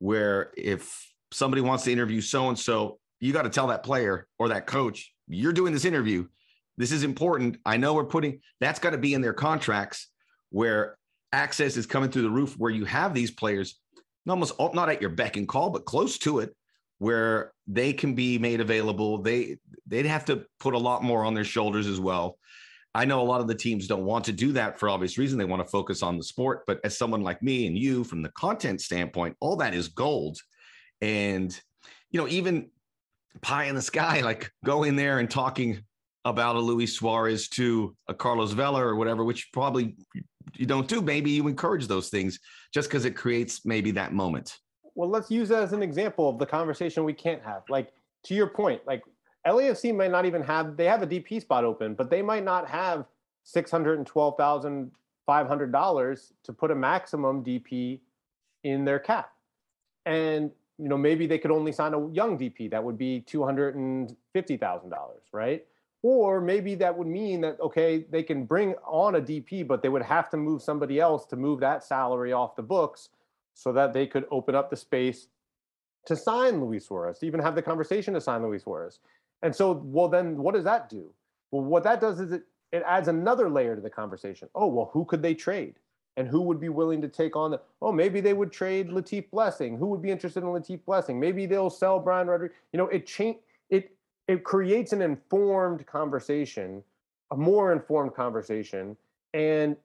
[SPEAKER 1] where if somebody wants to interview so and so, you got to tell that player or that coach, you're doing this interview. This is important. I know we're putting that's got to be in their contracts where access is coming through the roof, where you have these players almost oh, not at your beck and call, but close to it, where they can be made available. They they'd have to put a lot more on their shoulders as well. I know a lot of the teams don't want to do that for obvious reason. They want to focus on the sport. But as someone like me and you, from the content standpoint, all that is gold. And, you know, even pie in the sky, like going there and talking about a Luis Suarez to a Carlos Vela or whatever, which probably you don't do. Maybe you encourage those things just because it creates maybe that moment.
[SPEAKER 2] Well, let's use that as an example of the conversation we can't have. Like to your point, like LAFC might not even have they have a DP spot open, but they might not have six hundred and twelve thousand five hundred dollars to put a maximum DP in their cap. And you know, maybe they could only sign a young DP. That would be two hundred and fifty thousand dollars, right? Or maybe that would mean that okay, they can bring on a DP, but they would have to move somebody else to move that salary off the books, so that they could open up the space to sign Luis Suarez, to even have the conversation to sign Luis Suarez. And so, well, then what does that do? Well, what that does is it it adds another layer to the conversation. Oh, well, who could they trade? and who would be willing to take on the oh maybe they would trade Latif Blessing who would be interested in Latif Blessing maybe they'll sell Brian Rodriguez you know it change it it creates an informed conversation a more informed conversation and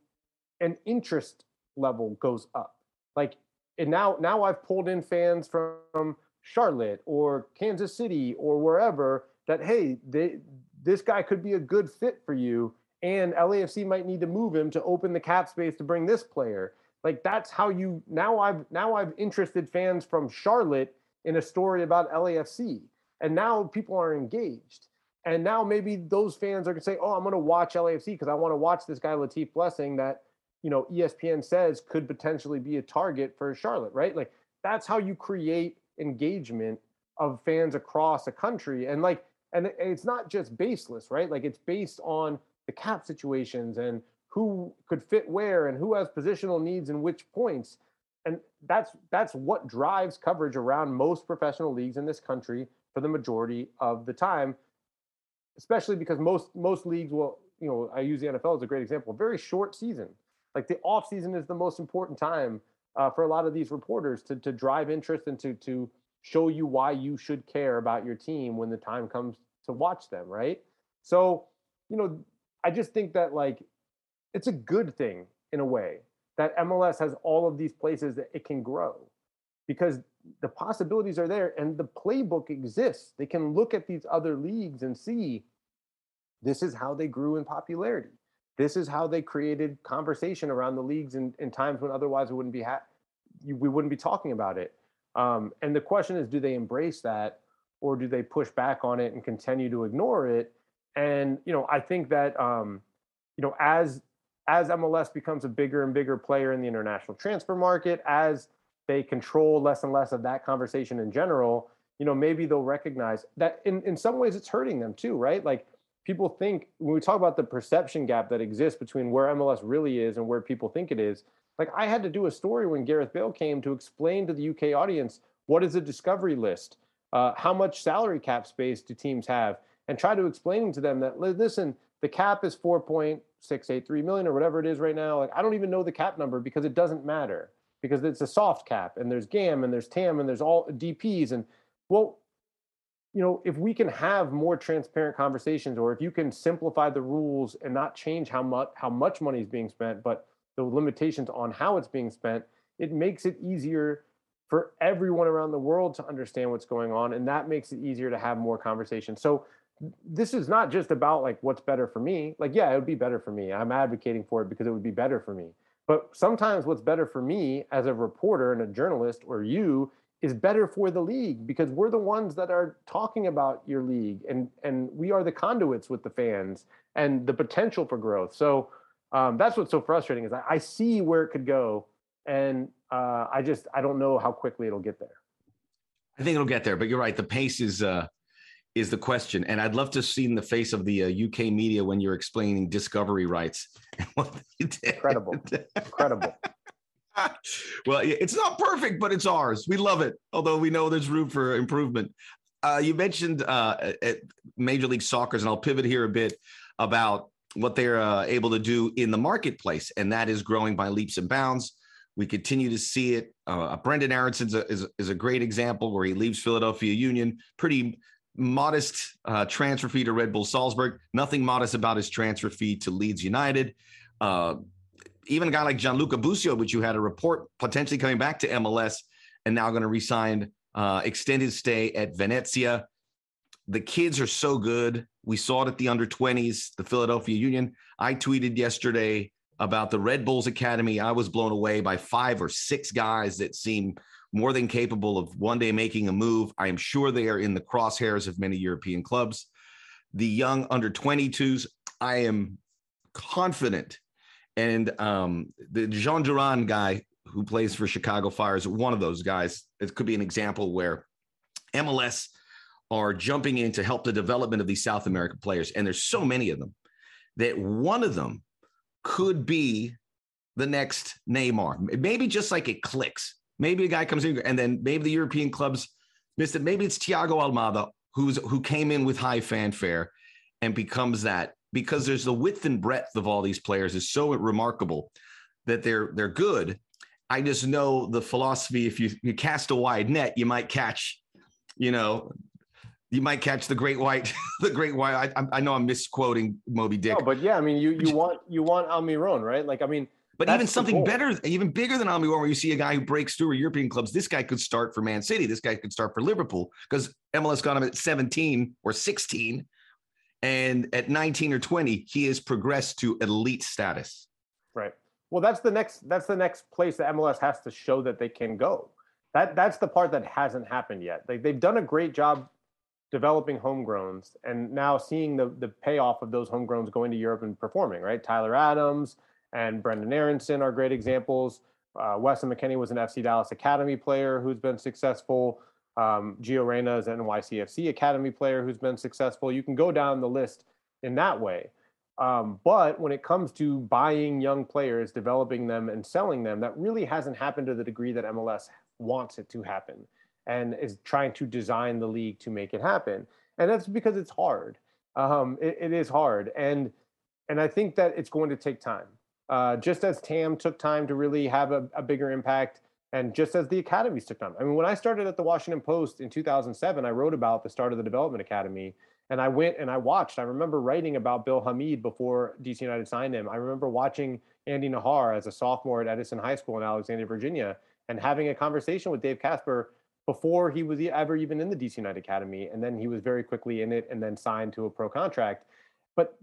[SPEAKER 2] an interest level goes up like and now now I've pulled in fans from Charlotte or Kansas City or wherever that hey, they, this guy could be a good fit for you, and LAFC might need to move him to open the cap space to bring this player. Like that's how you now I've now I've interested fans from Charlotte in a story about LAFC, and now people are engaged. And now maybe those fans are to say, "Oh, I'm to watch LAFC because I want to watch this guy Latif Blessing that you know ESPN says could potentially be a target for Charlotte." Right? Like that's how you create engagement of fans across a country, and like, and it's not just baseless, right? Like it's based on the cap situations and who could fit where and who has positional needs in which points and that's that's what drives coverage around most professional leagues in this country for the majority of the time especially because most most leagues will you know i use the nfl as a great example very short season like the off season is the most important time uh, for a lot of these reporters to to drive interest and to to show you why you should care about your team when the time comes to watch them right so you know i just think that like it's a good thing in a way that MLS has all of these places that it can grow because the possibilities are there and the playbook exists. They can look at these other leagues and see this is how they grew in popularity. This is how they created conversation around the leagues in, in times when otherwise it wouldn't be ha- we wouldn't be talking about it. Um, and the question is, do they embrace that or do they push back on it and continue to ignore it? And you know, I think that um, you know, as as MLS becomes a bigger and bigger player in the international transfer market, as they control less and less of that conversation in general, you know, maybe they'll recognize that in, in some ways it's hurting them too, right? Like people think when we talk about the perception gap that exists between where MLS really is and where people think it is, like I had to do a story when Gareth Bale came to explain to the UK audience what is a discovery list, uh, how much salary cap space do teams have, and try to explain to them that listen, the cap is four point six eight three million or whatever it is right now. Like I don't even know the cap number because it doesn't matter because it's a soft cap and there's GAM and there's TAM and there's all DPs and well, you know, if we can have more transparent conversations or if you can simplify the rules and not change how much how much money is being spent, but the limitations on how it's being spent, it makes it easier for everyone around the world to understand what's going on and that makes it easier to have more conversations. So this is not just about like what's better for me. Like, yeah, it would be better for me. I'm advocating for it because it would be better for me. But sometimes what's better for me as a reporter and a journalist or you is better for the league because we're the ones that are talking about your league and and we are the conduits with the fans and the potential for growth. So um, that's what's so frustrating is I, I, see where it could go and uh, I just I don't know how quickly it'll get there.
[SPEAKER 1] I think it'll get there, but you're right. The pace is uh, is the question. And I'd love to see in the face of the uh, UK media when you're explaining discovery rights.
[SPEAKER 2] Incredible. Incredible.
[SPEAKER 1] well, it's not perfect, but it's ours. We love it, although we know there's room for improvement. Uh, you mentioned uh, Major League Soccer, and I'll pivot here a bit about what they're uh, able to do in the marketplace, and that is growing by leaps and bounds. We continue to see it. Uh, Brenden Aaronson is, is, a great example where he leaves Philadelphia Union, pretty modest uh, transfer fee to Red Bull Salzburg. Nothing modest about his transfer fee to Leeds United. Uh, even a guy like Gianluca Busio, which you had a report potentially coming back to MLS and now going to resign, uh, extend his stay at Venezia. The kids are so good. We saw it at the under 20s, the Philadelphia Union. I tweeted yesterday about the Red Bulls Academy. I was blown away by five or six guys that seem more than capable of one day making a move. I am sure they are in the crosshairs of many European clubs. The young under 22s, I am confident. And um, the Jhon Duran guy who plays for Chicago Fire is one of those guys. It could be an example where MLS are jumping in to help the development of these South American players. And there's so many of them that one of them could be the next Neymar. Maybe just like it clicks. Maybe a guy comes in and then maybe the European clubs missed it. Maybe it's Thiago Almada who's who came in with high fanfare and becomes that because there's the width and breadth of all these players is so remarkable that they're they're good. I just know the philosophy if you, you cast a wide net, you might catch, you know, you might catch the great white, the great white. I, I know I'm misquoting Moby Dick.
[SPEAKER 2] No, but yeah, I mean, you you want you want Almiron, right? Like, I mean,
[SPEAKER 1] But even something better, even bigger than Ami where you see a guy who breaks through European clubs. This guy could start for Man City. This guy could start for Liverpool because MLS got him at 17 or 16. And at 19 or 20, he has progressed to elite status.
[SPEAKER 2] Right. Well, that's the next that's the next place that MLS has to show that they can go. That that's the part that hasn't happened yet. Like they've done a great job developing homegrowns and now seeing the the payoff of those homegrowns going to Europe and performing, right? Tyler Adams and Brenden Aaronson are great examples. Uh, Weston McKennie was an FC Dallas Academy player who's been successful. Um, Gio Reyna is an NYCFC Academy player who's been successful. You can go down the list in that way. Um, but when it comes to buying young players, developing them, and selling them, that really hasn't happened to the degree that MLS wants it to happen and is trying to design the league to make it happen. And that's because it's hard. Um, it, it is hard, and and I think that it's going to take time. Uh, just as TAM took time to really have a, a bigger impact, and just as the academies took time. I mean, when I started at the Washington Post in 2007, I wrote about the start of the development academy and I went and I watched. I remember writing about Bill Hamid before DC United signed him. I remember watching Andy Najar as a sophomore at Edison High School in Alexandria, Virginia, and having a conversation with Dave Casper before he was ever even in the DC United Academy. And then he was very quickly in it and then signed to a pro contract. But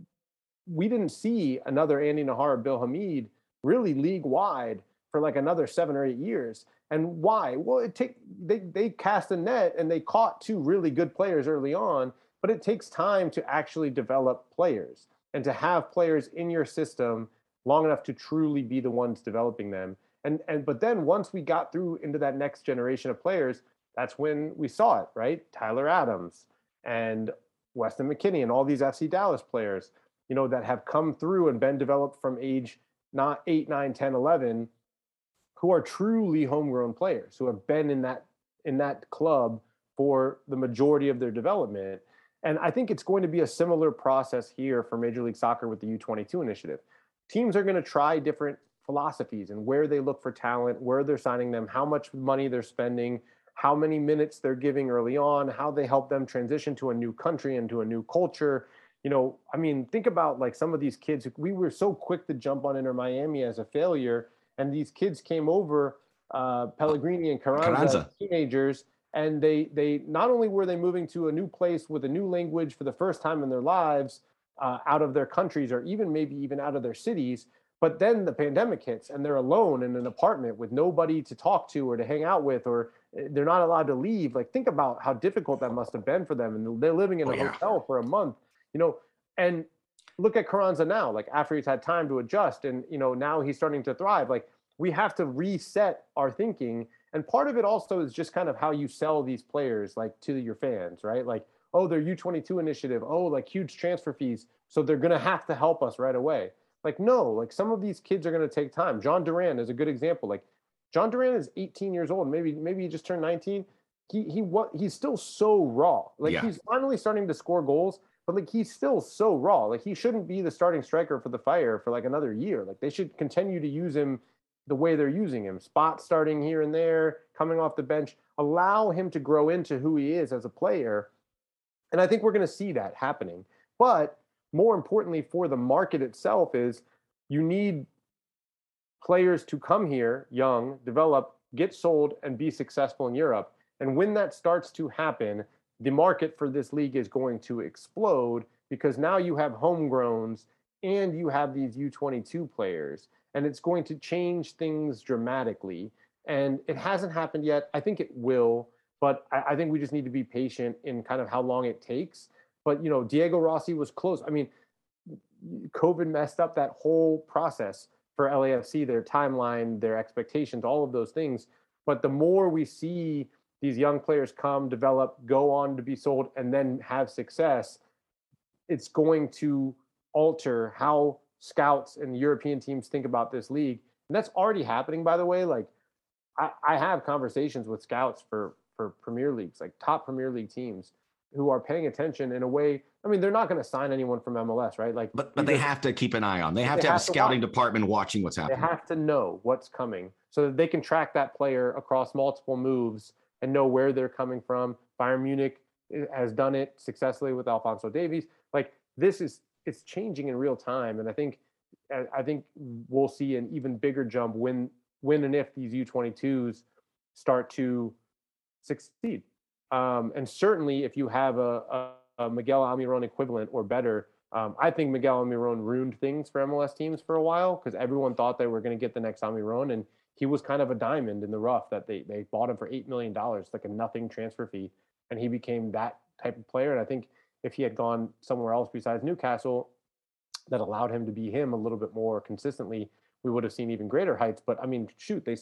[SPEAKER 2] we didn't see another Andy Najar Bill Hamid really league wide for like another seven or eight years. And why? Well, it take they they cast a net and they caught two really good players early on but it takes time to actually develop players and to have players in your system long enough to truly be the ones developing them and and but then once we got through into that next generation of players that's when we saw it right tyler adams and weston mckennie and all these fc dallas players you know that have come through and been developed from age not 8 9 10 11 who are truly homegrown players who have been in that in that club for the majority of their development and I think it's going to be a similar process here for Major League Soccer with the U22 initiative. Teams are going to try different philosophies and where they look for talent, where they're signing them, how much money they're spending, how many minutes they're giving early on, how they help them transition to a new country and to a new culture. You know, I mean, think about like some of these kids. We were so quick to jump on Inter Miami as a failure, and these kids came over, uh, Pellegrini and Carranza,
[SPEAKER 1] Carranza.
[SPEAKER 2] teenagers, and they they not only were they moving to a new place with a new language for the first time in their lives uh, out of their countries or even maybe even out of their cities but then the pandemic hits and they're alone in an apartment with nobody to talk to or to hang out with or eh, they're not allowed to leave. Like think about how difficult that must have been for them and they're living in a
[SPEAKER 1] Oh, yeah.
[SPEAKER 2] hotel for a month you know and look at Carranza now like after he's had time to adjust and you know now he's starting to thrive like we have to reset our thinking. And part of it also is just kind of how you sell these players like to your fans right? Like oh they're u22 initiative. Oh like huge transfer fees. So they're going to have to help us right away like no like some of these kids are going to take time. Jhon duran is a good example. Like john duran is 18 years old. Maybe maybe he just turned 19 he he what he's still so raw. Like
[SPEAKER 1] Yeah.
[SPEAKER 2] he's finally starting to score goals but like he's still so raw. Like he shouldn't be the starting striker for the fire for like another year. Like they should continue to use him the way they're using him. Spot starting here and there coming off the bench. Allow him to grow into who he is as a player. And i think we're going to see that happening. But more importantly for the market itself is you need players to come here young develop get sold and be successful in europe. And when that starts to happen the market for this league is going to explode because now you have homegrowns and you have these u22 players and it's going to change things dramatically. And it hasn't happened yet. I think it will but I, I think we just need to be patient in kind of how long it takes but you know diego rossi was close i mean covid messed up that whole process for lafc their timeline their expectations all of those things but the more we see these young players come develop go on to be sold and then have success it's going to alter how scouts and European teams think about this league. And that's already happening, by the way. Like I, I have conversations with scouts for for Premier Leagues, like top Premier League teams, who are paying attention in a way. I mean, they're not going to sign anyone from MLS, right? Like,
[SPEAKER 1] But but they have to keep an eye on. They have
[SPEAKER 2] They
[SPEAKER 1] to have a
[SPEAKER 2] have to
[SPEAKER 1] scouting
[SPEAKER 2] watch.
[SPEAKER 1] department watching what's happening.
[SPEAKER 2] they have to know what's coming so that they can track that player across multiple moves and know where they're coming from. Bayern Munich eh, has done it successfully with Alphonso Davies. Like this is it's changing in real time, and I think I think we'll see an even bigger jump when when and if these U22s start to succeed. Um, and certainly, if you have a, a, a Miguel Almiron equivalent or better, um, I think Miguel Almiron ruined things for MLS teams for a while because everyone thought they were going to get the next Almiron, and he was kind of a diamond in the rough that they they bought him for eight million dollars, like a nothing transfer fee, and he became that type of player. And I think if he had gone somewhere else besides Newcastle, that allowed him to be him a little bit more consistently, we would have seen even greater heights. But I mean, shoot, they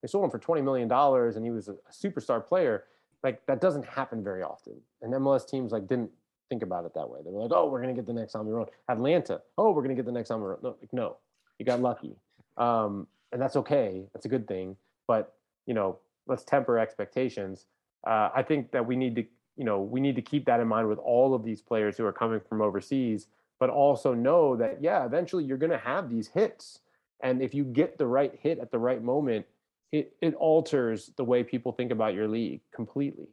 [SPEAKER 2] they sold him for twenty million dollars, and he was a, a superstar player. Like that doesn't happen very often. And MLS teams like didn't think about it that way. They were like, "Oh, we're gonna get the next Almiron." Atlanta, "Oh, we're gonna get the next Almiron." No, like, no, you got lucky, um, and that's okay. That's a good thing. But you know, let's temper expectations. Uh, I think that we need to, you know, we need to keep that in mind with all of these players who are coming from overseas, but also know that yeah, eventually you're gonna have these hits, and if you get the right hit at the right moment, it it alters the way people think about your league completely.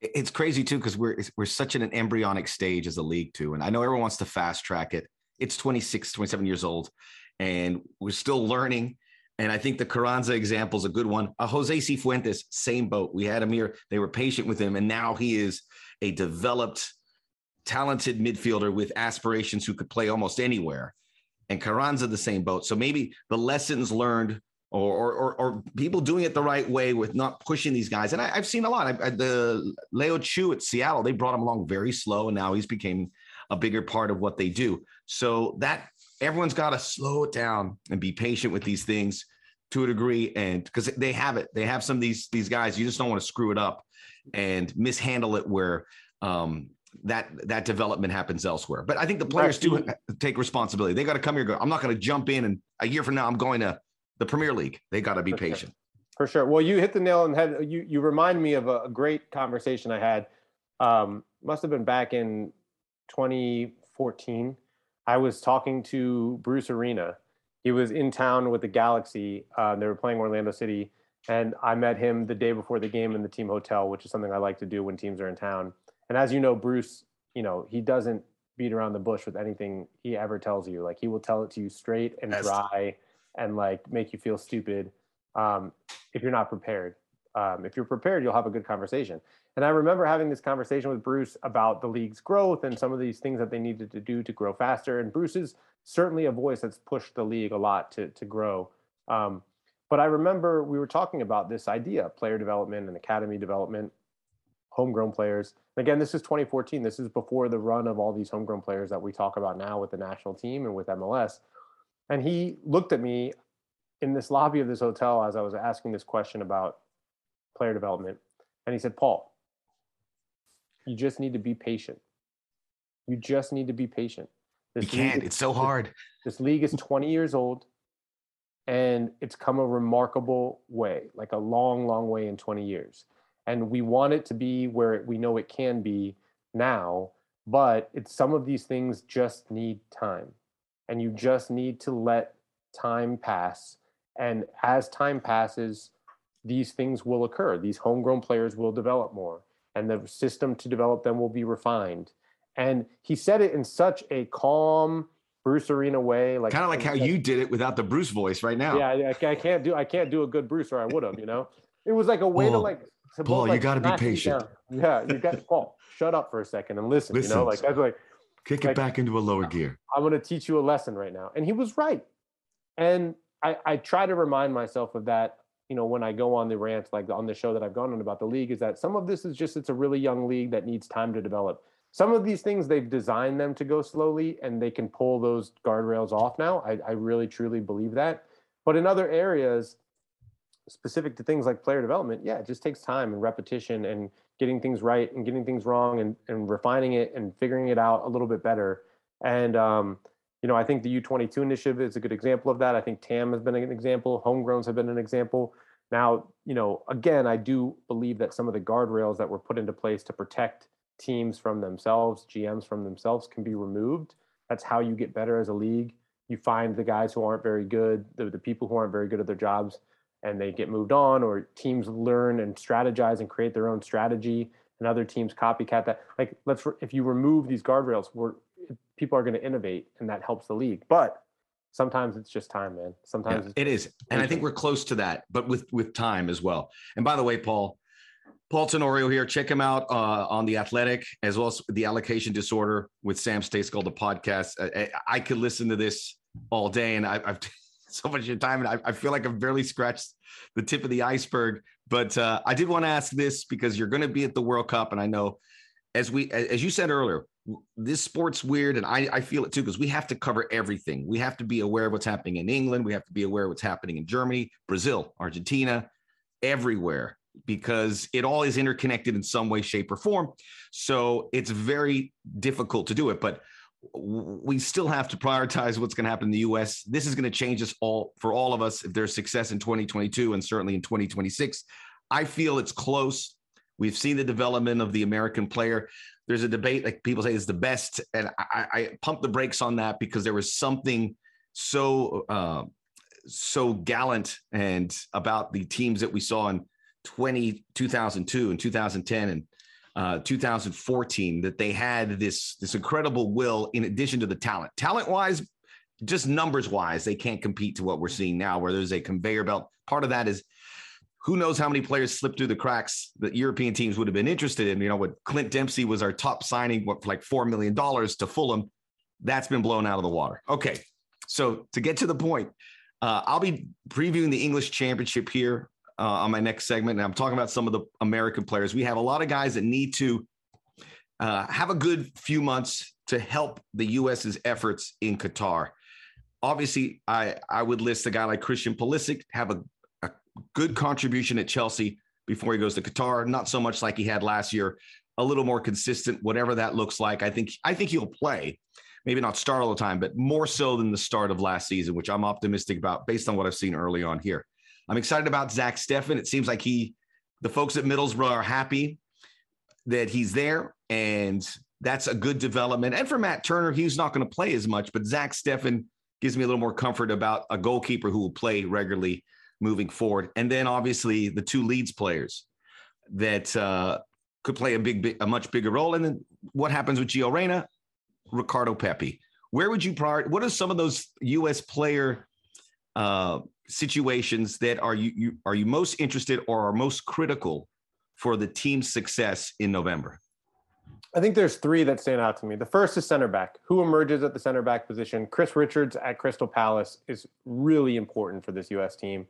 [SPEAKER 1] It's crazy too because we're we're such in an embryonic stage as a league too and i know everyone wants to fast track it. It's 26 27 years old and we're still learning and i think the carranza example is a good one. Uh, jose cifuentes same boat. We had him here they were patient with him and now he is a developed talented midfielder with aspirations who could play almost anywhere and carranza the same boat. So maybe the lessons learned or, or, or, people doing it the right way with not pushing these guys. And I, have seen a lot. I, I, the Leo Chu at Seattle, they brought him along very slow, and now he's became a bigger part of what they do. So that everyone's got to slow it down and be patient with these things to a degree, and because they have it, they have some of these these guys. You just don't want to screw it up and mishandle it where um, that that development happens elsewhere. But I think the players do take responsibility. They got to come here. Go. I'm not going to jump in and a year from now I'm going to the Premier League. They got to be
[SPEAKER 2] For
[SPEAKER 1] patient.
[SPEAKER 2] Sure. For sure. Well, you hit the nail on the head. You you remind me of a, a great conversation I had. Um, must have been back in 2014. I was talking to Bruce Arena. He was in town with the Galaxy. Uh, they were playing Orlando City, and I met him the day before the game in the team hotel, which is something I like to do when teams are in town. And as you know, Bruce, you know he doesn't beat around the bush with anything he ever tells you. Like he will tell it to you straight and dry and like make you feel stupid um, if you're not prepared. Um, if you're prepared, you'll have a good conversation. And I remember having this conversation with Bruce about the league's growth and some of these things that they needed to do to grow faster. And Bruce is certainly a voice that's pushed the league a lot to to grow. Um, but I remember we were talking about this idea, player development and academy development, homegrown players. And again, this is 2014. This is before the run of all these homegrown players that we talk about now with the national team and with MLS. And he looked at me in this lobby of this hotel as I was asking this question about player development. And he said, Paul, you just need to be patient. You just need to be patient.
[SPEAKER 1] This you can't. Is, it's so hard.
[SPEAKER 2] This, this league is 20 years old and it's come a remarkable way, like a long, long way in 20 years. And we want it to be where we know it can be now, but it's some of these things just need time and you just need to let time pass. And as time passes, these things will occur. These homegrown players will develop more, and the system to develop them will be refined. And he said it in such a calm, Bruce Arena way, like
[SPEAKER 1] kind of like how you did it without the Bruce voice right now.
[SPEAKER 2] Yeah, I, I can't do I can't do a good Bruce, or I would have. You know, it was like a way to like.
[SPEAKER 1] To Paul, both, like, you got to be patient.
[SPEAKER 2] Yeah, you got Paul. Shut up for a second and listen. listen. You know, like that's like
[SPEAKER 1] Kick like, it back into a lower gear.
[SPEAKER 2] I'm going to teach you a lesson right now. And he was right. And I, I try to remind myself of that, you know, when I go on the rant, like on the show that I've gone on about the league, is that some of this is just, it's a really young league that needs time to develop. Some of these things, they've designed them to go slowly and they can pull those guardrails off now. I, I really, truly believe that. But in other areas, specific to things like player development, yeah, it just takes time and repetition and getting things right and getting things wrong and, and refining it and figuring it out a little bit better. And, um, you know, I think the U22 initiative is a good example of that. I think TAM has been an example. Homegrowns have been an example. Now, you know, again, I do believe that some of the guardrails that were put into place to protect teams from themselves, GMs from themselves, can be removed. That's how you get better as a league. You find the guys who aren't very good, the, the people who aren't very good at their jobs, and they get moved on or teams learn and strategize and create their own strategy and other teams copycat that like let's if you remove these guardrails we're people are going to innovate and that helps the league but sometimes it's just time, man. Sometimes
[SPEAKER 1] yeah, it is, and I think we're close to that, but with with time as well. And by the way, Paul, Paul Tenorio here. Check him out uh, on the Athletic as well as the Allocation Disorder with Sam called the podcast. I, I, could listen to this all day, and I, have so much of your time, and I, I, feel like I've barely scratched the tip of the iceberg. But uh, I did want to ask this because you're going to be at the World Cup, and I know, as we as you said earlier, this sport's weird and I, I feel it too because we have to cover everything. We have to be aware of what's happening in england. We have to be aware of what's happening in germany brazil argentina everywhere because it all is interconnected in some way shape or form. So it's very difficult to do it but we still have to prioritize what's going to happen in the us this is going to change us all for all of us if there's success in 2022 and certainly in 2026 i feel it's close. We've seen the development of the American player. There's a debate like people say is the best, and I, I pump the brakes on that because there was something so uh, so gallant and about the teams that we saw in 20 2002 and 2010 and uh, 2014 that they had this this incredible will in addition to the talent talent wise just numbers wise they can't compete to what we're seeing now where there's a conveyor belt part of that is who knows how many players slipped through the cracks that European teams would have been interested in. You know, what Clint Dempsey was our top signing, what, like $4 million to Fulham. That's been blown out of the water. Okay. So to get to the point, uh, I'll be previewing the English championship here uh, on my next segment. And I'm talking about some of the American players. We have a lot of guys that need to uh, have a good few months to help the U.S.'s efforts in Qatar. Obviously, I, I would list a guy like Christian Pulisic, have a good contribution at Chelsea before he goes to Qatar. Not so much like he had last year, a little more consistent, whatever that looks like. I think I think he'll play. Maybe not start all the time, but more so than the start of last season, which I'm optimistic about based on what I've seen early on here. I'm excited about Zach Steffen. It seems like he, the folks at Middlesbrough are happy that he's there, and that's a good development. And for Matt Turner, he's not going to play as much, but Zach Steffen gives me a little more comfort about a goalkeeper who will play regularly moving forward. And then obviously the two Leeds players that uh, could play a big, a much bigger role. And then what happens with Gio Reyna, Ricardo Pepi? Where would you prior? What are some of those U.S. player uh, situations that are you, you are you most interested or are most critical for the team's success in November?
[SPEAKER 2] I think there's three that stand out to me. The first is center back. Who emerges at the center back position? Chris Richards at Crystal Palace is really important for this U.S. team.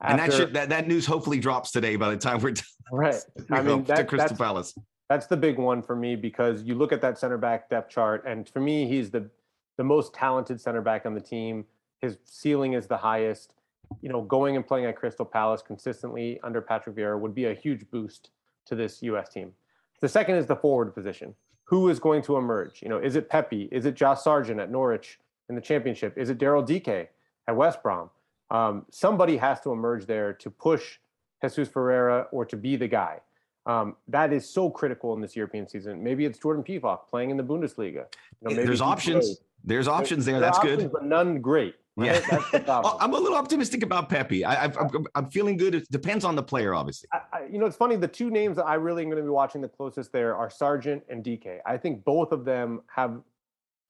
[SPEAKER 1] After, and that should that, that news hopefully drops today by the time we're done.
[SPEAKER 2] right. I mean, that,
[SPEAKER 1] to Crystal Palace.
[SPEAKER 2] That's the big one for me because you look at that center back depth chart, and for me, he's the the most talented center back on the team. His ceiling is the highest. You know, going and playing at Crystal Palace consistently under Patrick Vieira would be a huge boost to this U.S. team. The second is the forward position. Who is going to emerge? You know, is it Pepi? Is it Josh Sargent at Norwich in the championship? Is it Daryl Dike at West Brom? Um, somebody has to emerge there to push Jesus Ferreira or to be the guy. Um, that is so critical in this European season. Maybe it's Jordan Pefok playing in the Bundesliga.
[SPEAKER 1] You know, There's options. There's options there. That's options, good,
[SPEAKER 2] but none great. Right?
[SPEAKER 1] Yeah, I'm a little optimistic about Pepi. I, am feeling good. It depends on the player, obviously.
[SPEAKER 2] I, I, you know, it's funny. The two names that I really am going to be watching the closest there are Sargent and Dike. I think both of them have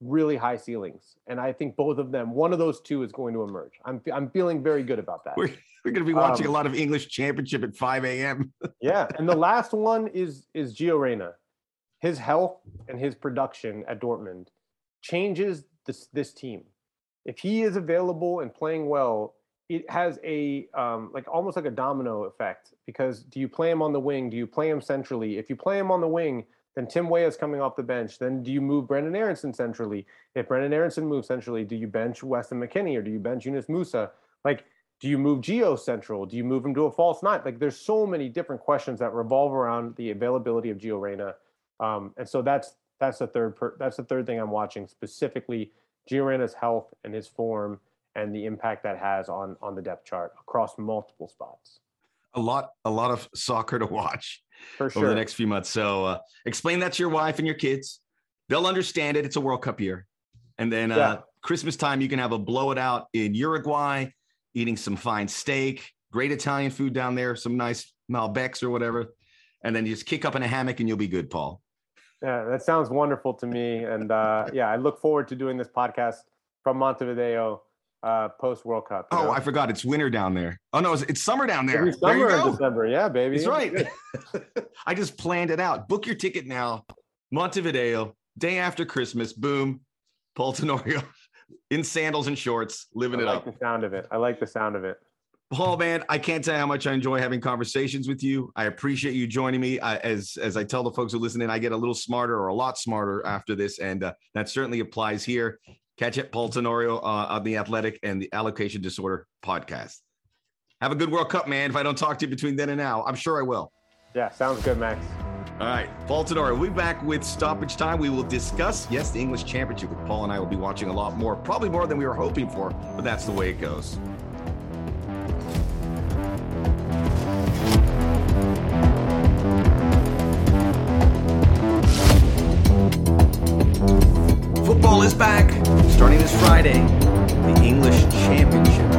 [SPEAKER 2] really high ceilings, and I think both of them, one of those two, is going to emerge. I'm I'm feeling very good about that.
[SPEAKER 1] We're, we're going to be watching um, a lot of English Championship at 5 a.m.
[SPEAKER 2] yeah, and the last one is is Gio Reyna. His health and his production at Dortmund changes this this team. If he is available and playing well, it has a um, like almost like a domino effect because do you play him on the wing? Do you play him centrally? If you play him on the wing, then Tim Weah is coming off the bench. Then do you move Brenden Aaronson centrally? If Brenden Aaronson moves centrally, do you bench Weston McKennie or do you bench Yunus Musah? Like, do you move Gio central? Do you move him to a false nine? Like, there's so many different questions that revolve around the availability of Gio Reyna. Um, and so that's that's the third per, that's the third thing I'm watching specifically Gio health and his form and the impact that has on on the depth chart across multiple spots.
[SPEAKER 1] A lot a lot of soccer to watch
[SPEAKER 2] for sure.
[SPEAKER 1] over the next few months. So uh, explain that to your wife and your kids. They'll understand it. It's a World Cup year. And then uh, yeah. Christmas time, you can have a blow it out in Uruguay, eating some fine steak, great Italian food down there, some nice Malbecs or whatever. And then you just kick up in a hammock and you'll be good, Paul.
[SPEAKER 2] Yeah, that sounds wonderful to me. And uh, yeah, I look forward to doing this podcast from Montevideo uh, post World Cup.
[SPEAKER 1] Oh, know? I forgot. It's winter down there. Oh no, it's, it's summer down there.
[SPEAKER 2] It's summer in December. Yeah, baby.
[SPEAKER 1] That's right. I just planned it out. Book your ticket now. Montevideo, day after Christmas. Boom. Paul Tenorio in sandals and shorts, living
[SPEAKER 2] I
[SPEAKER 1] it
[SPEAKER 2] like
[SPEAKER 1] up.
[SPEAKER 2] the sound of it. I like the sound of it.
[SPEAKER 1] Paul, man, I can't tell you how much I enjoy having conversations with you. I appreciate you joining me. I, as as I tell the folks who listen in, I get a little smarter or a lot smarter after this, and uh, that certainly applies here. Catch it, Paul Tenorio uh, on the Athletic and the Allocation Disorder podcast. Have a good World Cup, man. If I don't talk to you between then and now, I'm sure I will.
[SPEAKER 2] Yeah, sounds good, Max.
[SPEAKER 1] All right, Paul Tenorio, we'll be back with stoppage time. We will discuss, yes, the English Championship. With Paul and I will be watching a lot more, probably more than we were hoping for, but that's the way it goes. Friday. The English Championship,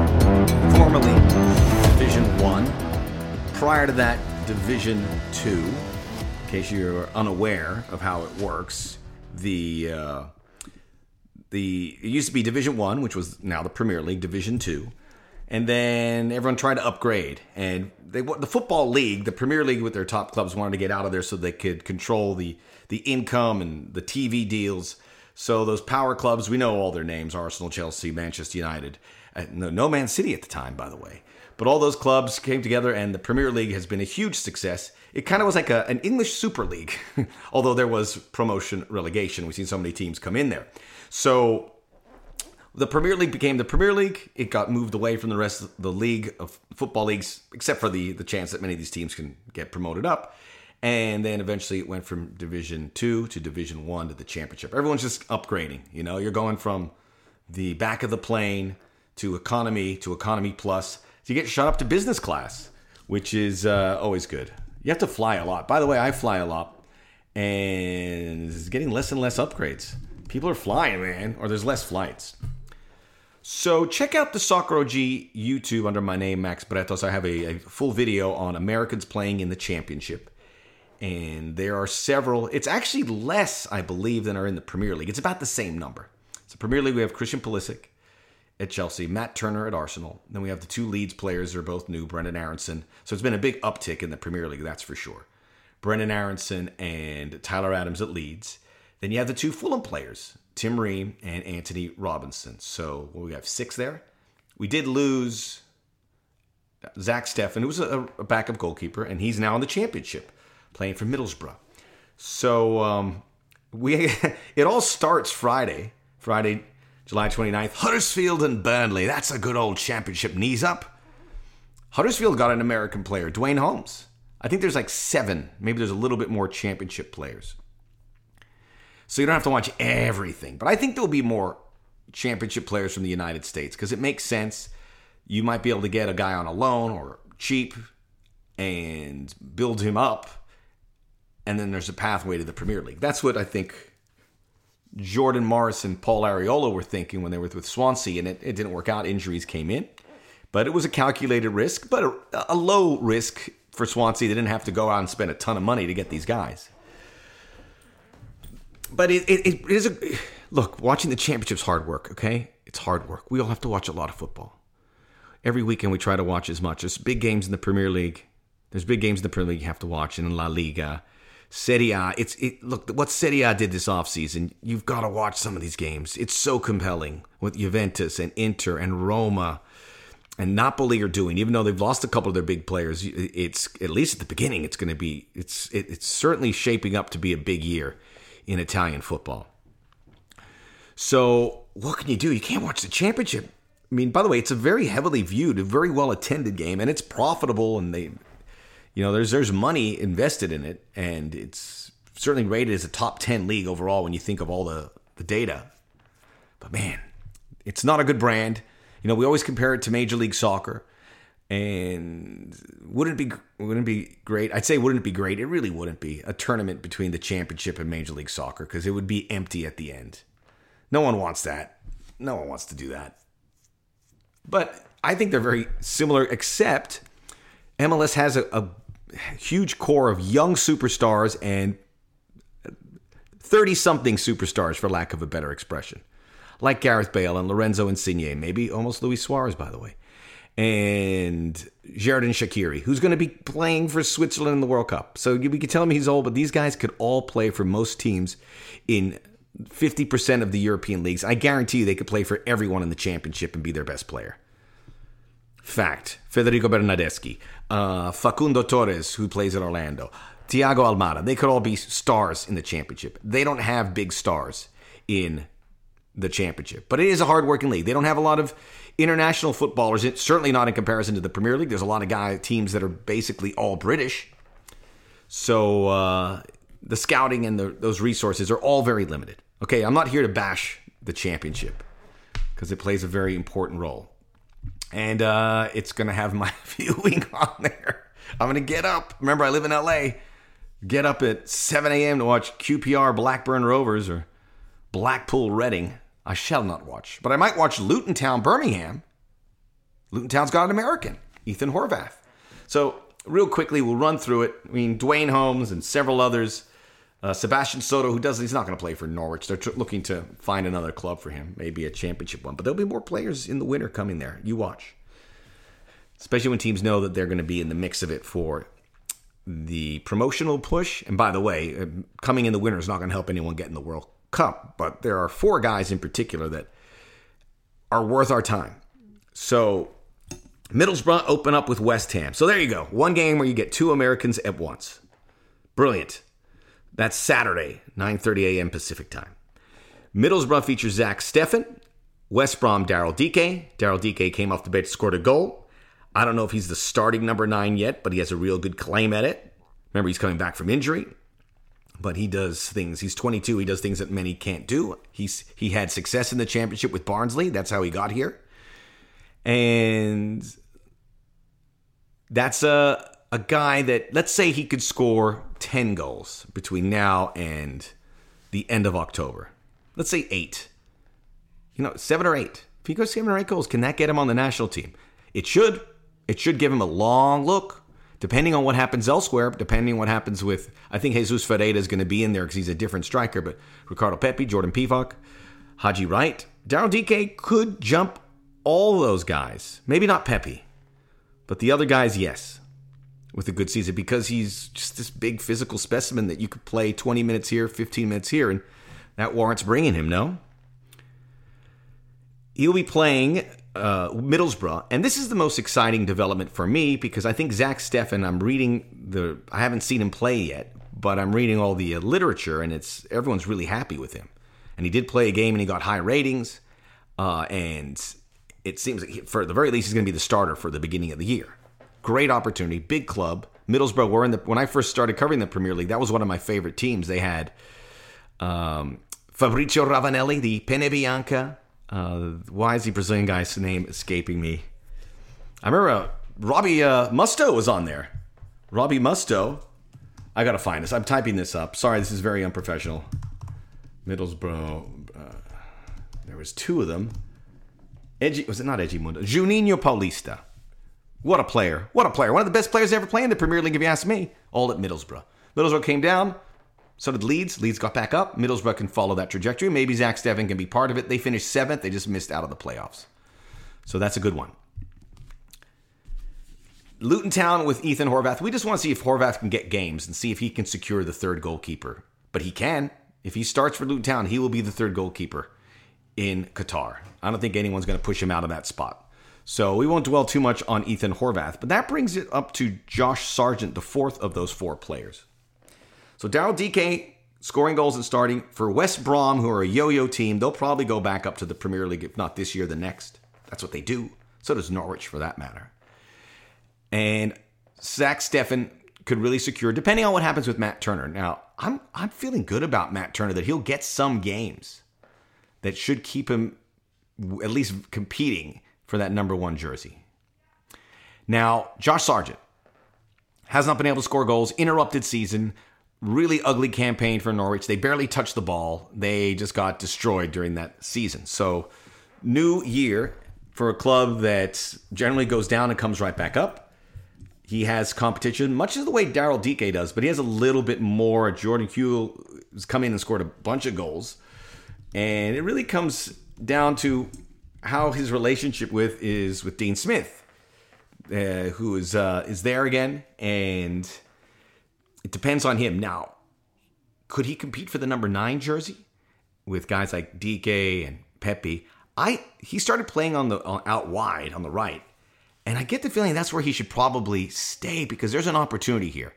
[SPEAKER 1] formerly Division One. Prior to that, Division Two. In case you're unaware of how it works, the uh, the it used to be Division One, which was now the Premier League, Division Two, and then everyone tried to upgrade. And they the football league, the Premier League, with their top clubs, wanted to get out of there so they could control the the income and the TV deals. So those power clubs, we know all their names: Arsenal, Chelsea, Manchester United. Uh, no, no Man City at the time, by the way. But all those clubs came together, and the Premier League has been a huge success. It kind of was like a, an English Super League, although there was promotion relegation. We've seen so many teams come in there. So the Premier League became the Premier League. It got moved away from the rest of the league of football leagues, except for the the chance that many of these teams can get promoted up and then eventually it went from division two to division one to the championship. Everyone's just upgrading you know? You're going from the back of the plane to economy to economy plus. To get shot up to business class which is uh, always good. You have to fly a lot. By the way i fly a lot and it's getting less and less upgrades. People are flying man or there's less flights. So check out the Soccer OG YouTube under my name, Max Bretos. I have a, a full video on Americans playing in the championship and there are several. It's actually less, I believe, than are in the Premier League. It's about the same number. So Premier League, we have Christian Pulisic at Chelsea, Matt Turner at Arsenal. Then we have the two Leeds players. They're both new, Brenden Aaronson. So it's been a big uptick in the Premier League, that's for sure. Brenden Aaronson and Tyler Adams at Leeds. Then you have the two Fulham players, Tim Ream and Antonee Robinson. So well, we have six there. We did lose Zach Steffen, who was a backup goalkeeper, and he's now in the championship playing for Middlesbrough. So um, we it all starts Friday, Friday, July 29th. Huddersfield and Burnley. That's a good old championship knees up. Huddersfield got an American player, Duane Holmes. I think there's like seven. Maybe there's a little bit more championship players. So you don't have to watch everything. But I think there'll be more championship players from the United States because it makes sense. You might be able to get a guy on a loan or cheap and build him up and then there's a pathway to the Premier League. That's what I think Jordan Morris and Paul Arriola were thinking when they were with Swansea, and it, it didn't work out. Injuries came in, but it was a calculated risk, but a, a low risk for Swansea. They didn't have to go out and spend a ton of money to get these guys. But it, it, it is a look. Watching the championships hard work. Okay, it's hard work. We all have to watch a lot of football. Every weekend we try to watch as much. There's big games in the Premier League. There's big games in the Premier League you have to watch, and in La Liga Serie A, it's it look what Serie A did this offseason. You've got to watch some of these games. It's so compelling with Juventus and Inter and Roma and Napoli are doing. Even though they've lost a couple of their big players, it's at least at the beginning, it's going to be it's it, it's certainly shaping up to be a big year in Italian football. So what can you do? You can't watch the championship. I mean, by the way, it's a very heavily viewed, a very well attended game, and it's profitable, and they you know, there's there's money invested in it, and it's certainly rated as a top ten league overall when you think of all the the data. But man, it's not a good brand. You know, we always compare it to Major League Soccer, and wouldn't it be wouldn't it be great? I'd say wouldn't it be great? It really wouldn't be a tournament between the championship and Major League Soccer because it would be empty at the end. No one wants that. No one wants to do that. But I think they're very similar, except MLS has a, a huge core of young superstars and 30 something superstars, for lack of a better expression. like Gareth Bale and Lorenzo Insigne, maybe almost Luis Suarez, by the way, and Xherdan Shaqiri, who's going to be playing for Switzerland in the World Cup. So we could tell him he's old, but these guys could all play for most teams in 50% of the European leagues. I guarantee you they could play for everyone in the championship and be their best player. Fact. Federico Bernardeschi, uh, Facundo Torres, who plays at Orlando, Thiago Almada, they could all be stars in the championship. They don't have big stars in the championship, but it is a hard-working league. They don't have a lot of international footballers, certainly not in comparison to the Premier League. There's a lot of guy teams that are basically all British. So uh, the scouting and the, those resources are all very limited. Okay, I'm not here to bash the championship because it plays a very important role. And uh, it's to have my viewing on there. I'm to get up. Remember, I live in LA. Get up at 7 a.m. to watch QPR Blackburn Rovers or Blackpool Reading. I shall not watch, but I might watch Luton Town Birmingham. Luton Town's got an American, Ethan Horvath. So, real quickly, we'll run through it. I mean, Duane Holmes and several others uh, Sebastian Soto, who does, he's not going to play for Norwich. They're tr- looking to find another club for him, maybe a championship one. But there'll be more players in the winter coming there. You watch. Especially when teams know that they're going to be in the mix of it for the promotional push. And by the way, uh, coming in the winter is not going to help anyone get in the World Cup. But there are four guys in particular that are worth our time. So Middlesbrough open up with West Ham. So there you go. One game where you get two Americans at once. Brilliant. That's Saturday, 9:30 a.m. Pacific time. Middlesbrough features Zach Steffen, West Brom Daryl Dike. Daryl Dike came off the bench, scored a goal. I don't know if he's the starting number nine yet, but he has a real good claim at it. Remember, he's coming back from injury, but he does things. He's 22. He does things that many can't do. He's he had success in the championship with Barnsley. That's how he got here, and that's a a guy that let's say he could score 10 goals between now and the end of October. Let's say 8. You know, 7 or 8. If he goes 7 or 8 goals, can that get him on the national team? It should. It should give him a long look. Depending on what happens elsewhere, depending on what happens with, I think Jesus Ferreira is going to be in there because he's a different striker, but Ricardo Pepi, Jordan Pefok, Haji Wright, Daryl Dike could jump all those guys. Maybe not Pepi, but the other guys, yes with a good season because he's just this big physical specimen that you could play 20 minutes here, 15 minutes here, and that warrants bringing him, no? He'll be playing uh, Middlesbrough, and this is the most exciting development for me because I think Zach Steffen. I'm reading the. I haven't seen him play yet, but I'm reading all the uh, literature, and it's everyone's really happy with him. And he did play a game, and he got high ratings, uh, and it seems like he, for the very least he's going to be the starter for the beginning of the year. Great opportunity, big club. Middlesbrough were in the when I first started covering the Premier League. That was one of my favorite teams. They had um, Fabrizio Ravanelli, the Penna Bianca. Uh, why is the Brazilian guy's name escaping me? I remember uh, Robbie uh, Mustoe was on there. Robbie Mustoe. I gotta find this. I'm typing this up. Sorry, this is very unprofessional. Middlesbrough. Uh, there was two of them. Edgy was it not Edmundo? Juninho Paulista. What a player. What a player. One of the best players ever playing in the Premier League, if you ask me. All at Middlesbrough. Middlesbrough came down. So did Leeds. Leeds got back up. Middlesbrough can follow that trajectory. Maybe Zach Steffen can be part of it. They finished seventh. They just missed out of the playoffs. So that's a good one. Luton Town with Ethan Horvath. We just want to see if Horvath can get games and see if he can secure the third goalkeeper. But he can. If he starts for Luton Town, he will be the third goalkeeper in Qatar. I don't think anyone's going to push him out of that spot. So we won't dwell too much on Ethan Horvath, but that brings it up to Josh Sargent, the fourth of those four players. So Daryl Dike scoring goals and starting for West Brom, who are a yo-yo team. They'll probably go back up to the Premier League, if not this year, the next. That's what they do. So does Norwich, for that matter. And Zach Steffen could really secure, depending on what happens with Matt Turner. Now, I'm I'm feeling good about Matt Turner that he'll get some games that should keep him at least competing for that number one jersey. Now, Josh Sargent has not been able to score goals, interrupted season, really ugly campaign for Norwich. They barely touched the ball. They just got destroyed during that season. So, new year for a club that generally goes down and comes right back up. He has competition, much as the way Daryl Dike does, but he has a little bit more. Jordan Hugill has come in and scored a bunch of goals. And it really comes down to how his relationship with is with Dean Smith, uh, who is uh, is there again, and it depends on him. Now, could he compete for the number nine jersey with guys like Dike and Pepi? I he started playing on the on, out wide on the right, and I get the feeling that's where he should probably stay because there's an opportunity here.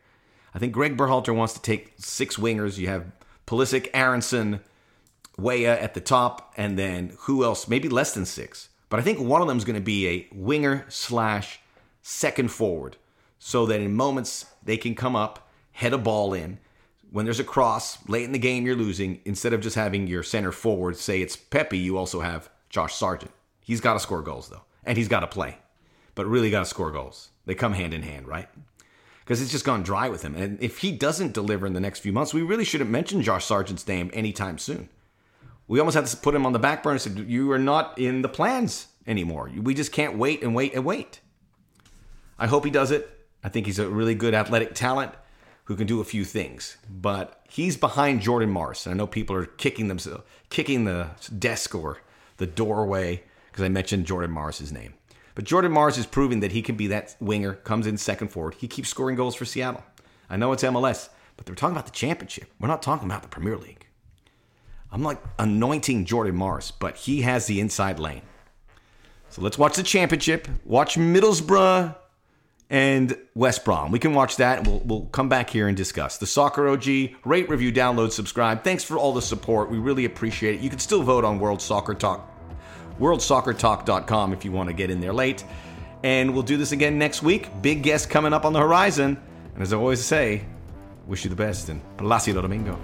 [SPEAKER 1] I think Greg Berhalter wants to take six wingers. You have Pulisic, Aaronson, Weah at the top, and then who else? Maybe less than six. But I think one of them is going to be a winger slash second forward, so that in moments they can come up, head a ball in. When there's a cross late in the game, you're losing. Instead of just having your center forward say it's Pepi, you also have Josh Sargent. He's got to score goals though, and he's got to play, but really got to score goals. They come hand in hand, right? Because it's just gone dry with him. And if he doesn't deliver in the next few months, we really shouldn't mention Josh Sargent's name anytime soon we almost had to put him on the back burner said, You are not in the plans anymore. We just can't wait and wait and wait. I hope he does it. I think he's a really good athletic talent who can do a few things. But he's behind Jordan Morris. I know people are kicking themselves, kicking the desk or the doorway because I mentioned Jordan Morris's name. But Jordan Morris is proving that he can be that winger, comes in second forward. He keeps scoring goals for Seattle. I know it's MLS, but they're talking about the championship. We're not talking about the Premier League. I'm like anointing Jordan Morris, but he has the inside lane. So let's watch the championship. Watch Middlesbrough and West Brom. We can watch that and we'll, we'll come back here and discuss. The Soccer OG, rate, review, download, subscribe. Thanks for all the support. We really appreciate it. You can still vote on World Soccer Talk, worldsoccertalk.com if you want to get in there late. And we'll do this again next week. Big guest coming up on the horizon. And as I always say, wish you the best and Palacio Domingo.